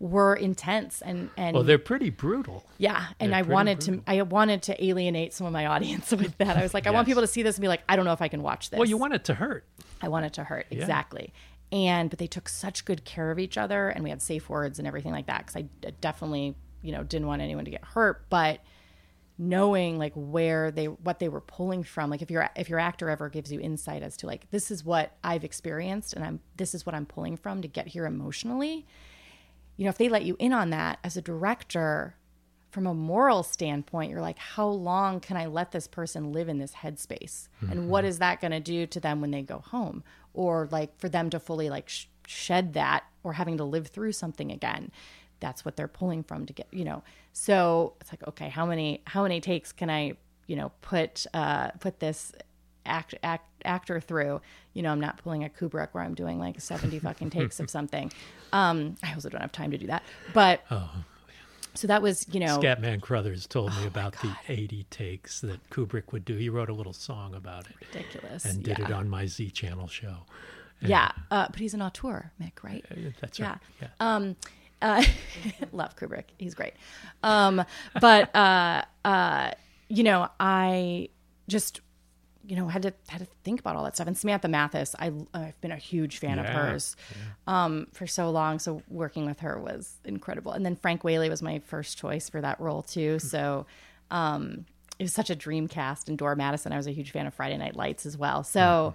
were intense and and Well, they're pretty brutal. yeah and they're i wanted brutal. to i wanted to alienate some of my audience with that i was like i want people to see this and be like i don't know if i can watch this Well, you want it to hurt. I want it to hurt exactly. And but they took such good care of each other, and we had safe words and everything like that. Because i definitely, you know, didn't want anyone to get hurt. But knowing like where they what they were pulling from, like if your if your actor ever gives you insight as to like this is what I've experienced, and I'm this is what I'm pulling from to get here emotionally. You know, if they let you in on that as a director, from a moral standpoint, you're like, how long can I let this person live in this headspace? And what mm-hmm. is that going to do to them when they go home? Or like for them to fully like sh- shed that or having to live through something again. That's what they're pulling from to get, you know. So it's like, okay, how many how many takes can I, you know, put uh put this act, act actor through? You know, I'm not pulling a Kubrick where I'm doing like 70 fucking takes of something. Um I also don't have time to do that. But oh. so that was, you know, Scatman Crothers told Oh me about the 80 takes that Kubrick would do. He wrote a little song about it ridiculous. and did yeah. it on my Z Channel show. Yeah, uh, but he's an auteur, Mick, right? That's Yeah. right. Yeah. Um, uh, love Kubrick. He's great. Um, but uh, uh, you know, I just you know had to had to think about all that stuff. And Samantha Mathis, I I've been a huge fan of Yeah, hers um, for so long. So working with her was incredible. And then Frank Whaley was my first choice for that role too. So. Um, it was such a dream cast, and Dora Madison. I was a huge fan of Friday Night Lights as well. So,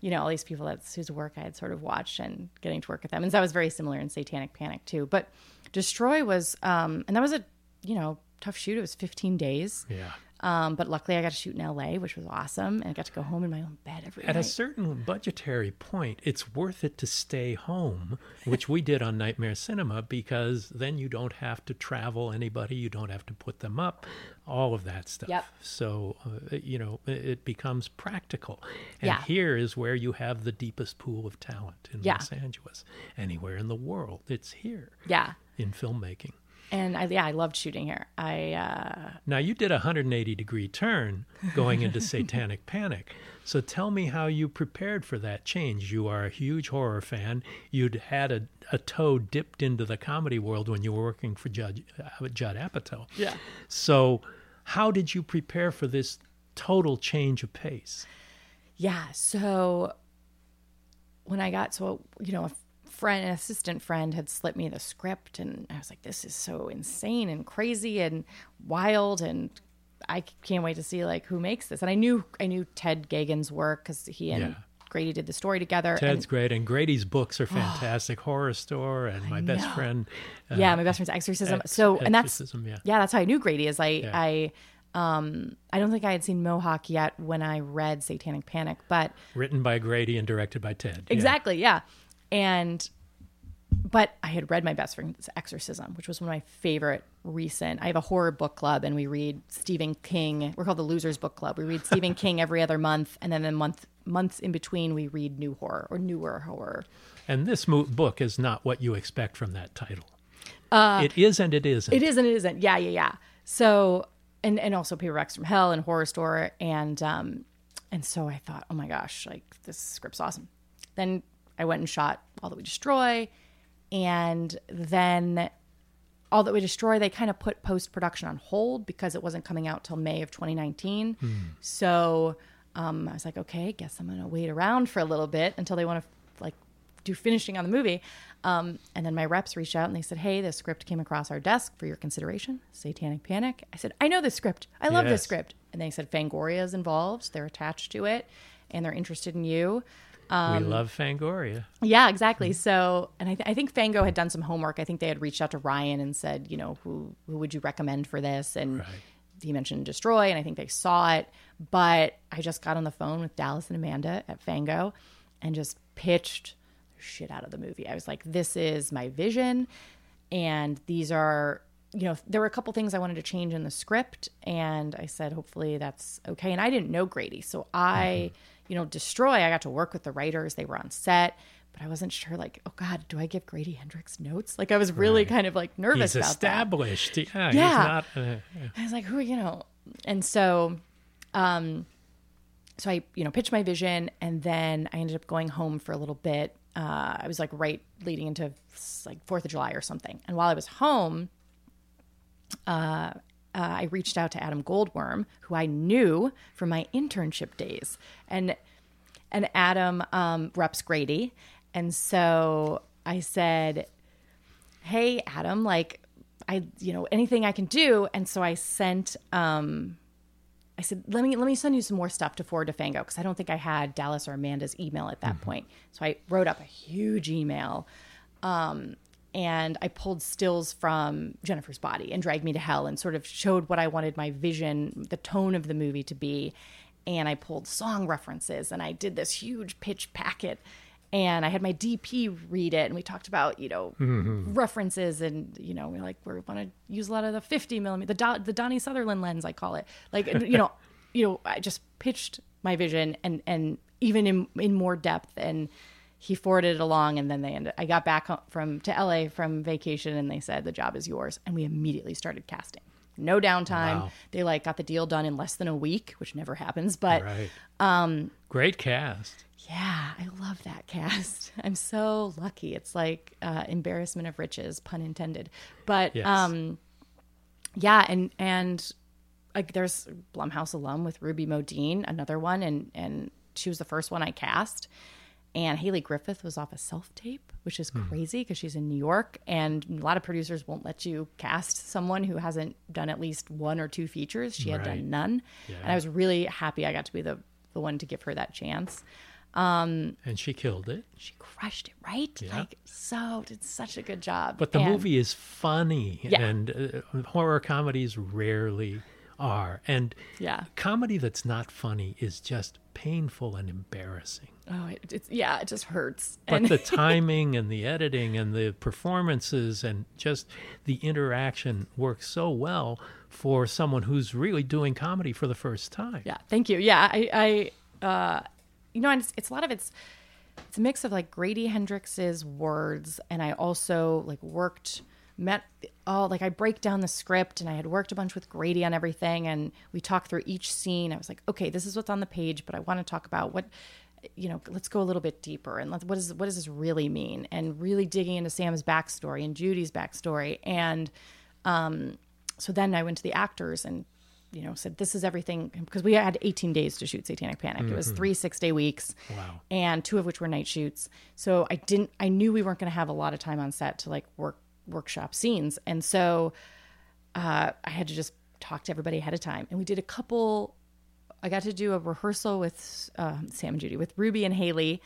you know, all these people that's whose work I had sort of watched and getting to work with them. And that was very similar in Satanic Panic too. But Destroy was um and that was a you know, tough shoot. It was 15 days. Yeah. Um, but luckily I got to shoot in LA, which was awesome. And I got to go home in my own bed every At night. a certain budgetary point, it's worth it to stay home, which we did on Nightmare Cinema, because then you don't have to travel anybody, you don't have to put them up, all of that stuff. Yep. So, uh, you know, it, becomes practical. And Yeah. here is where you have the deepest pool of talent in Yeah. Los Angeles. Anywhere in the world, it's here yeah. in filmmaking. And I, yeah, I loved shooting here. I, uh, Now, you did a 180 degree turn going into Satanic Panic. So tell me how you prepared for that change. You are a huge horror fan. You'd had a, a toe dipped into the comedy world when you were working for Judd, uh, Judd Apatow. Yeah. So, how did you prepare for this total change of pace? Yeah. So when I got so you know a friend, an assistant friend, had slipped me the script, and I was like, "This is so insane and crazy and wild," and I can't wait to see like who makes this. And I knew I knew Ted Geoghegan's work because he and Yeah. Grady did the story together. Ted's and, great, and Grady's books are fantastic. Horrorstör and My Best. Friend. uh, yeah, my best friend's exorcism. Ex- so, and that's yeah. yeah, that's how I knew Grady. Is I Yeah. I um I don't think I had seen Mohawk yet when I read Satanic Panic, but written by Grady and directed by Ted. Yeah. Exactly, yeah. And but I had read my best friend's Exorcism, which was one of my favorite recent. I have a horror book club and we read Stephen King. We're called the Losers Book Club. We read Stephen King every other month and then the month months in between we read new horror or newer horror. And this mo- book is not what you expect from that title. it is and it isn't. Uh, It is and it isn't. Yeah, yeah, yeah. So and and also Paperbacks from Hell and Horrorstör and um and so I thought, oh my gosh, like this script's awesome. Then I went and shot All That We Destroy, and then All That We Destroy, they kind of put post production on hold because it wasn't coming out till May of 2019. So um, I was like, okay, guess I'm gonna wait around for a little bit until they want to like do finishing on the movie. Um, and then my reps reached out and they said, hey, this script came across our desk for your consideration. Satanic Panic. I said, I know this script. I love Yes. this script. And they said Fangoria is involved. They're attached to it, and they're interested in you. we love Fangoria. Yeah, exactly. So, and I, th- I think Fango had done some homework. I think they had reached out to Ryan and said, you know, who who would you recommend for this? And he mentioned Destroy, and I think they saw it. But I just got on the phone with Dallas and Amanda at Fango, and just pitched shit out of the movie. I was like, this is my vision, and these are. You know, there were a couple things I wanted to change in the script, and I said, hopefully that's okay. And I didn't know Grady, so I, you know, Destroy, I got to work with the writers. They were on set, but I wasn't sure, like, oh God, do I give Grady Hendrix notes? Like, I was really kind of like nervous He's about established. Yeah, Yeah. he's not. Uh, that. I was like, who, you know, and so, um, so I, you know, pitched my vision, and then I ended up going home for a little bit. Uh, I was like right leading into like Fourth of July or something, and while I was home, uh, I reached out to Adam Goldworm, who I knew from my internship days, and and Adam um, reps Grady, and so I said, "Hey, Adam, like, I, you know, anything I can do," and so I sent. Um, I said, "Let me let me send you some more stuff to forward to Fango because I don't think I had Dallas or Amanda's email at that point." So I wrote up a huge email, um, and I pulled stills from Jennifer's Body and Drag Me to Hell and sort of showed what I wanted my vision, the tone of the movie to be, and I pulled song references and I did this huge pitch packet. And I had my DP read it, and we talked about you know references, and you know we're like we want to use a lot of the fifty millimeter, the Do- the Donnie Sutherland lens, I call it. Like you know, you know, I just pitched my vision, and and even in in more depth, and he forwarded it along, and then they ended. I got back from to LA from vacation, and they said the job is yours, and we immediately started casting. No downtime. Wow. They like got the deal done in less than a week, which never happens. But right. Um, Great cast. Yeah, I love that cast. I'm so lucky. It's like uh, embarrassment of riches, pun intended. But Yes. um, yeah, and and like there's Blumhouse alum with Ruby Modine, another one, and and she was the first one I cast. And Hayley Griffith was off a self tape, which is crazy because she's in New York, and a lot of producers won't let you cast someone who hasn't done at least one or two features. She had done none, and I was really happy I got to be the the one to give her that chance and she killed it. she crushed it, right? Yeah. Like so did such a good job. But the And- movie is funny, Yeah. and uh, horror comedies rarely are. And Yeah. comedy that's not funny is just painful and embarrassing. Oh, it, it's yeah, it just hurts. But and the timing and the editing and the performances and just the interaction works so well for someone who's really doing comedy for the first time. yeah, thank you. Yeah, I, I, uh, you know, and it's, it's a lot of it's it's a mix of like Grady Hendrix's words, and I also like worked met all like I break down the script, and I had worked a bunch with Grady on everything, and we talked through each scene. I was like, okay, this is what's on the page, but I want to talk about what you know let's go a little bit deeper and let's what is what does this really mean and really digging into sam's backstory and judy's backstory and um so then i went to the actors and you know said this is everything because we had 18 days to shoot satanic panic it was three six day weeks Wow. and two of which were night shoots so i didn't i knew we weren't going to have a lot of time on set to like work workshop scenes and so uh, i had to just talk to everybody ahead of time and we did a couple I got to do a rehearsal with uh, Sam and Judy, with Ruby and Hayley,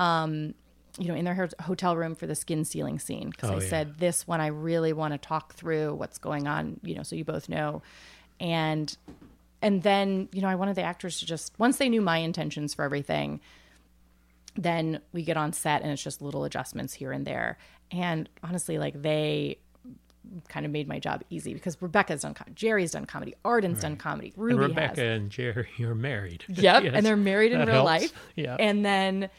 um, you know, in their hotel room for the skin sealing scene. Because Oh, I yeah. said, this one I really want to talk through what's going on, you know, so you both know. And and then, you know, I wanted the actors to just once they knew my intentions for everything, then we get on set and it's just little adjustments here and there. And honestly, like they kind of made my job easy because Rebecca's done comedy, Jerry's done comedy, Arden's done comedy, And Rebecca has. and Jerry are married. Yep, Yes, and they're married in real helps. life. Yeah. and then.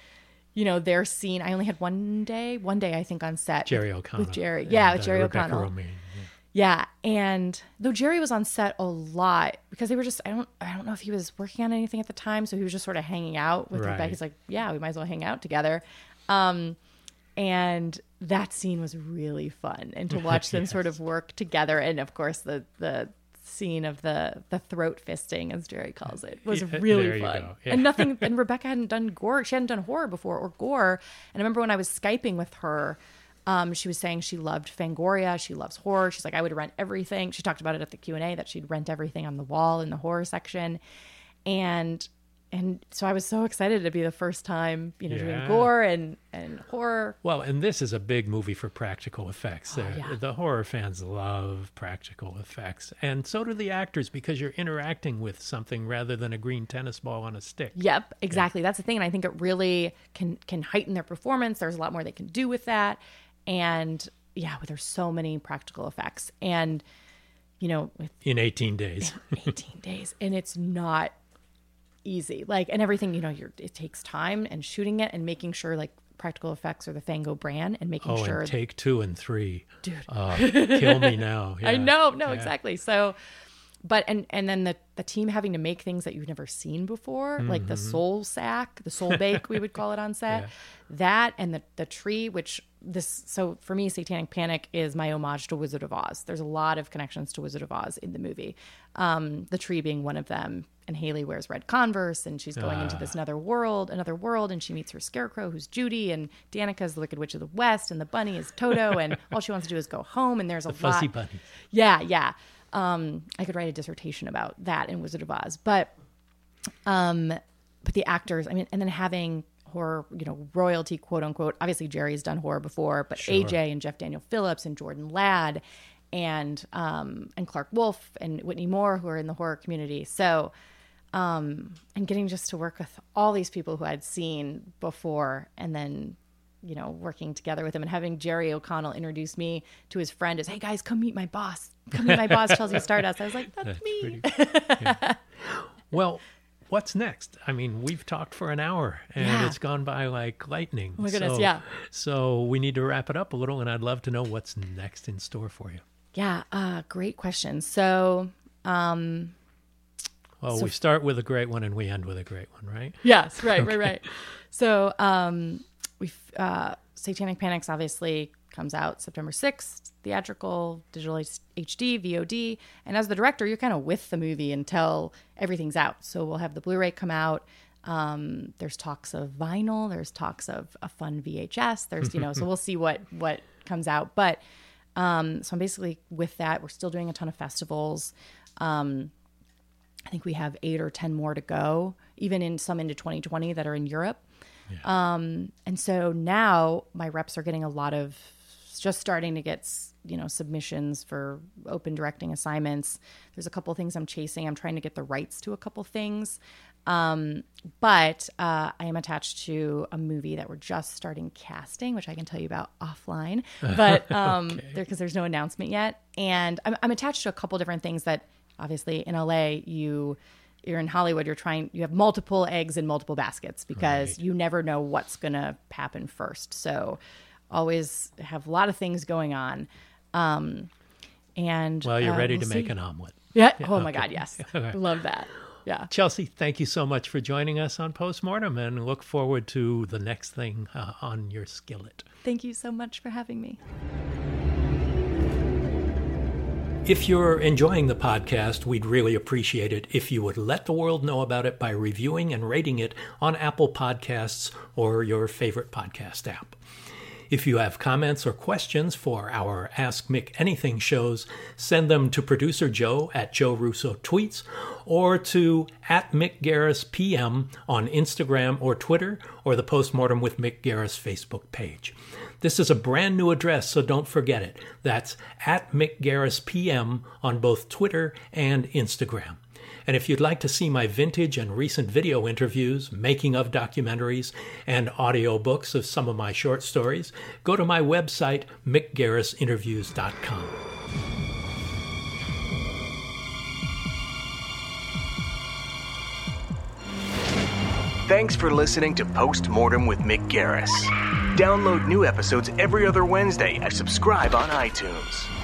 You know, their scene. I only had one day, one day I think on set. Jerry with- O'Connell. With Jerry. Yeah, with uh, Jerry Rebecca O'Connell. Romijn, yeah. And though Jerry was on set a lot because they were just I don't I don't know if he was working on anything at the time, so he was just sort of hanging out with Right. Rebecca. He's like, yeah, we might as well hang out together. Um, and that scene was really fun, and to watch them sort of work together, and of course the the scene of the the throat fisting, as Jerry calls it, was Yeah, really fun. Yeah. And nothing, and Rebecca hadn't done gore, she hadn't done horror before or gore. And I remember when I was skyping with her. Um, she was saying she loved Fangoria. She loves horror. She's like, I would rent everything. She talked about it at the Q and A that she'd rent everything on the wall in the horror section, and and so I was so excited to be the first time, you know, Yeah. doing gore and and horror. Well, and this is a big movie for practical effects. The- Oh, yeah. The horror fans love practical effects, and so do the actors because you're interacting with something rather than a green tennis ball on a stick. Yep, exactly. That's the thing, and I think it really can can heighten their performance. There's a lot more they can do with that, and yeah, but there's so many practical effects, and you know, with In 18 days. 18 days and it's not easy like and everything you know you're it takes time and shooting it and making sure like practical effects are the fango brand and making Oh, sure and take two and three. Dude. Uh, kill me now. i know no Yeah. exactly so but and and then the the team having to make things that you've never seen before like the soul sack the soul bake we would call it on set Yeah. that and the the tree which this so for me satanic panic is my homage to wizard of oz there's a lot of connections to wizard of oz in the movie um the tree being one of them and hayley wears red converse and she's going into this another world another world and she meets her scarecrow who's judy and danica is the wicked witch of the west and the bunny is toto and all she wants to do is go home and there's a Fuzzy lot bunnies. yeah, yeah. Um, I could write a dissertation about that in Wizard of Oz, but um, but the actors, I mean, and then having horror, you know, royalty, quote unquote. Obviously, Jerry's done horror before, but AJ and Jeff Daniel Phillips and Jordan Ladd and um, and Clarke Wolfe and Whitney Moore who are in the horror community. So um, and getting just to work with all these people who I'd seen before, and then you know working together with them and having Jerry O'Connell introduce me to his friend as, "Hey guys, come meet my boss. Come meet my boss, Chelsea Stardust." I was like, "That's, me." Well, what's next? I mean, we've talked for an hour and Yeah. it's gone by like lightning. Oh my goodness, yeah. So we need to wrap it up a little, and I'd love to know what's next in store for you. Yeah, uh, great question. So, um, Well, we start with a great one and we end with a great one, right? yes, right, right, right. So, um, we uh, Satanic Panics obviously comes out September sixth, theatrical, digital HD, VOD, and as the director, you're kind of with the movie until everything's out. So we'll have the Blu-ray come out. Um, there's talks of vinyl. There's talks of a fun VHS. There's you know, so we'll see what what comes out, but. Um, so I'm basically with that. We're still doing a ton of festivals. Um, I think we have eight or 10 more to go, even in some into 2020 that are in Europe. Um, and so now my reps are getting a lot of just starting to get, you know, submissions for open directing assignments. There's a couple things I'm chasing. I'm trying to get the rights to a couple things. Um, but uh, I am attached to a movie that we're just starting casting, which I can tell you about offline. But um, because there's no announcement yet, and I'm, I'm attached to a couple different things that obviously in LA you you're in Hollywood, you're trying you have multiple eggs in multiple baskets because Right. you never know what's gonna happen first. So always have a lot of things going on. Um, and Well, you're uh, ready we'll to make an omelet. Yeah. Oh my. God. Yes. Okay. Love that. Yeah. Chelsea, thank you so much for joining us on Postmortem and look forward to the next thing uh, on your skillet. Thank you so much for having me. If you're enjoying the podcast, we'd really appreciate it if you would let the world know about it by reviewing and rating it on Apple Podcasts or your favorite podcast app. If you have comments or questions for our Ask Mick Anything shows, send them to producer Joe at Joe Russo Tweets or to at Mick Garris PM on Instagram or Twitter or the Postmortem with Mick Garris Facebook page. This is a brand new address, so don't forget it. That's at Mick Garris PM on both Twitter and Instagram. And if you'd like to see my vintage and recent video interviews, making of documentaries, and audiobooks of some of my short stories, go to my website, mickgarrisinterviews.com. Thanks for listening to Postmortem with Mick Garris. Download new episodes every other Wednesday and subscribe on iTunes.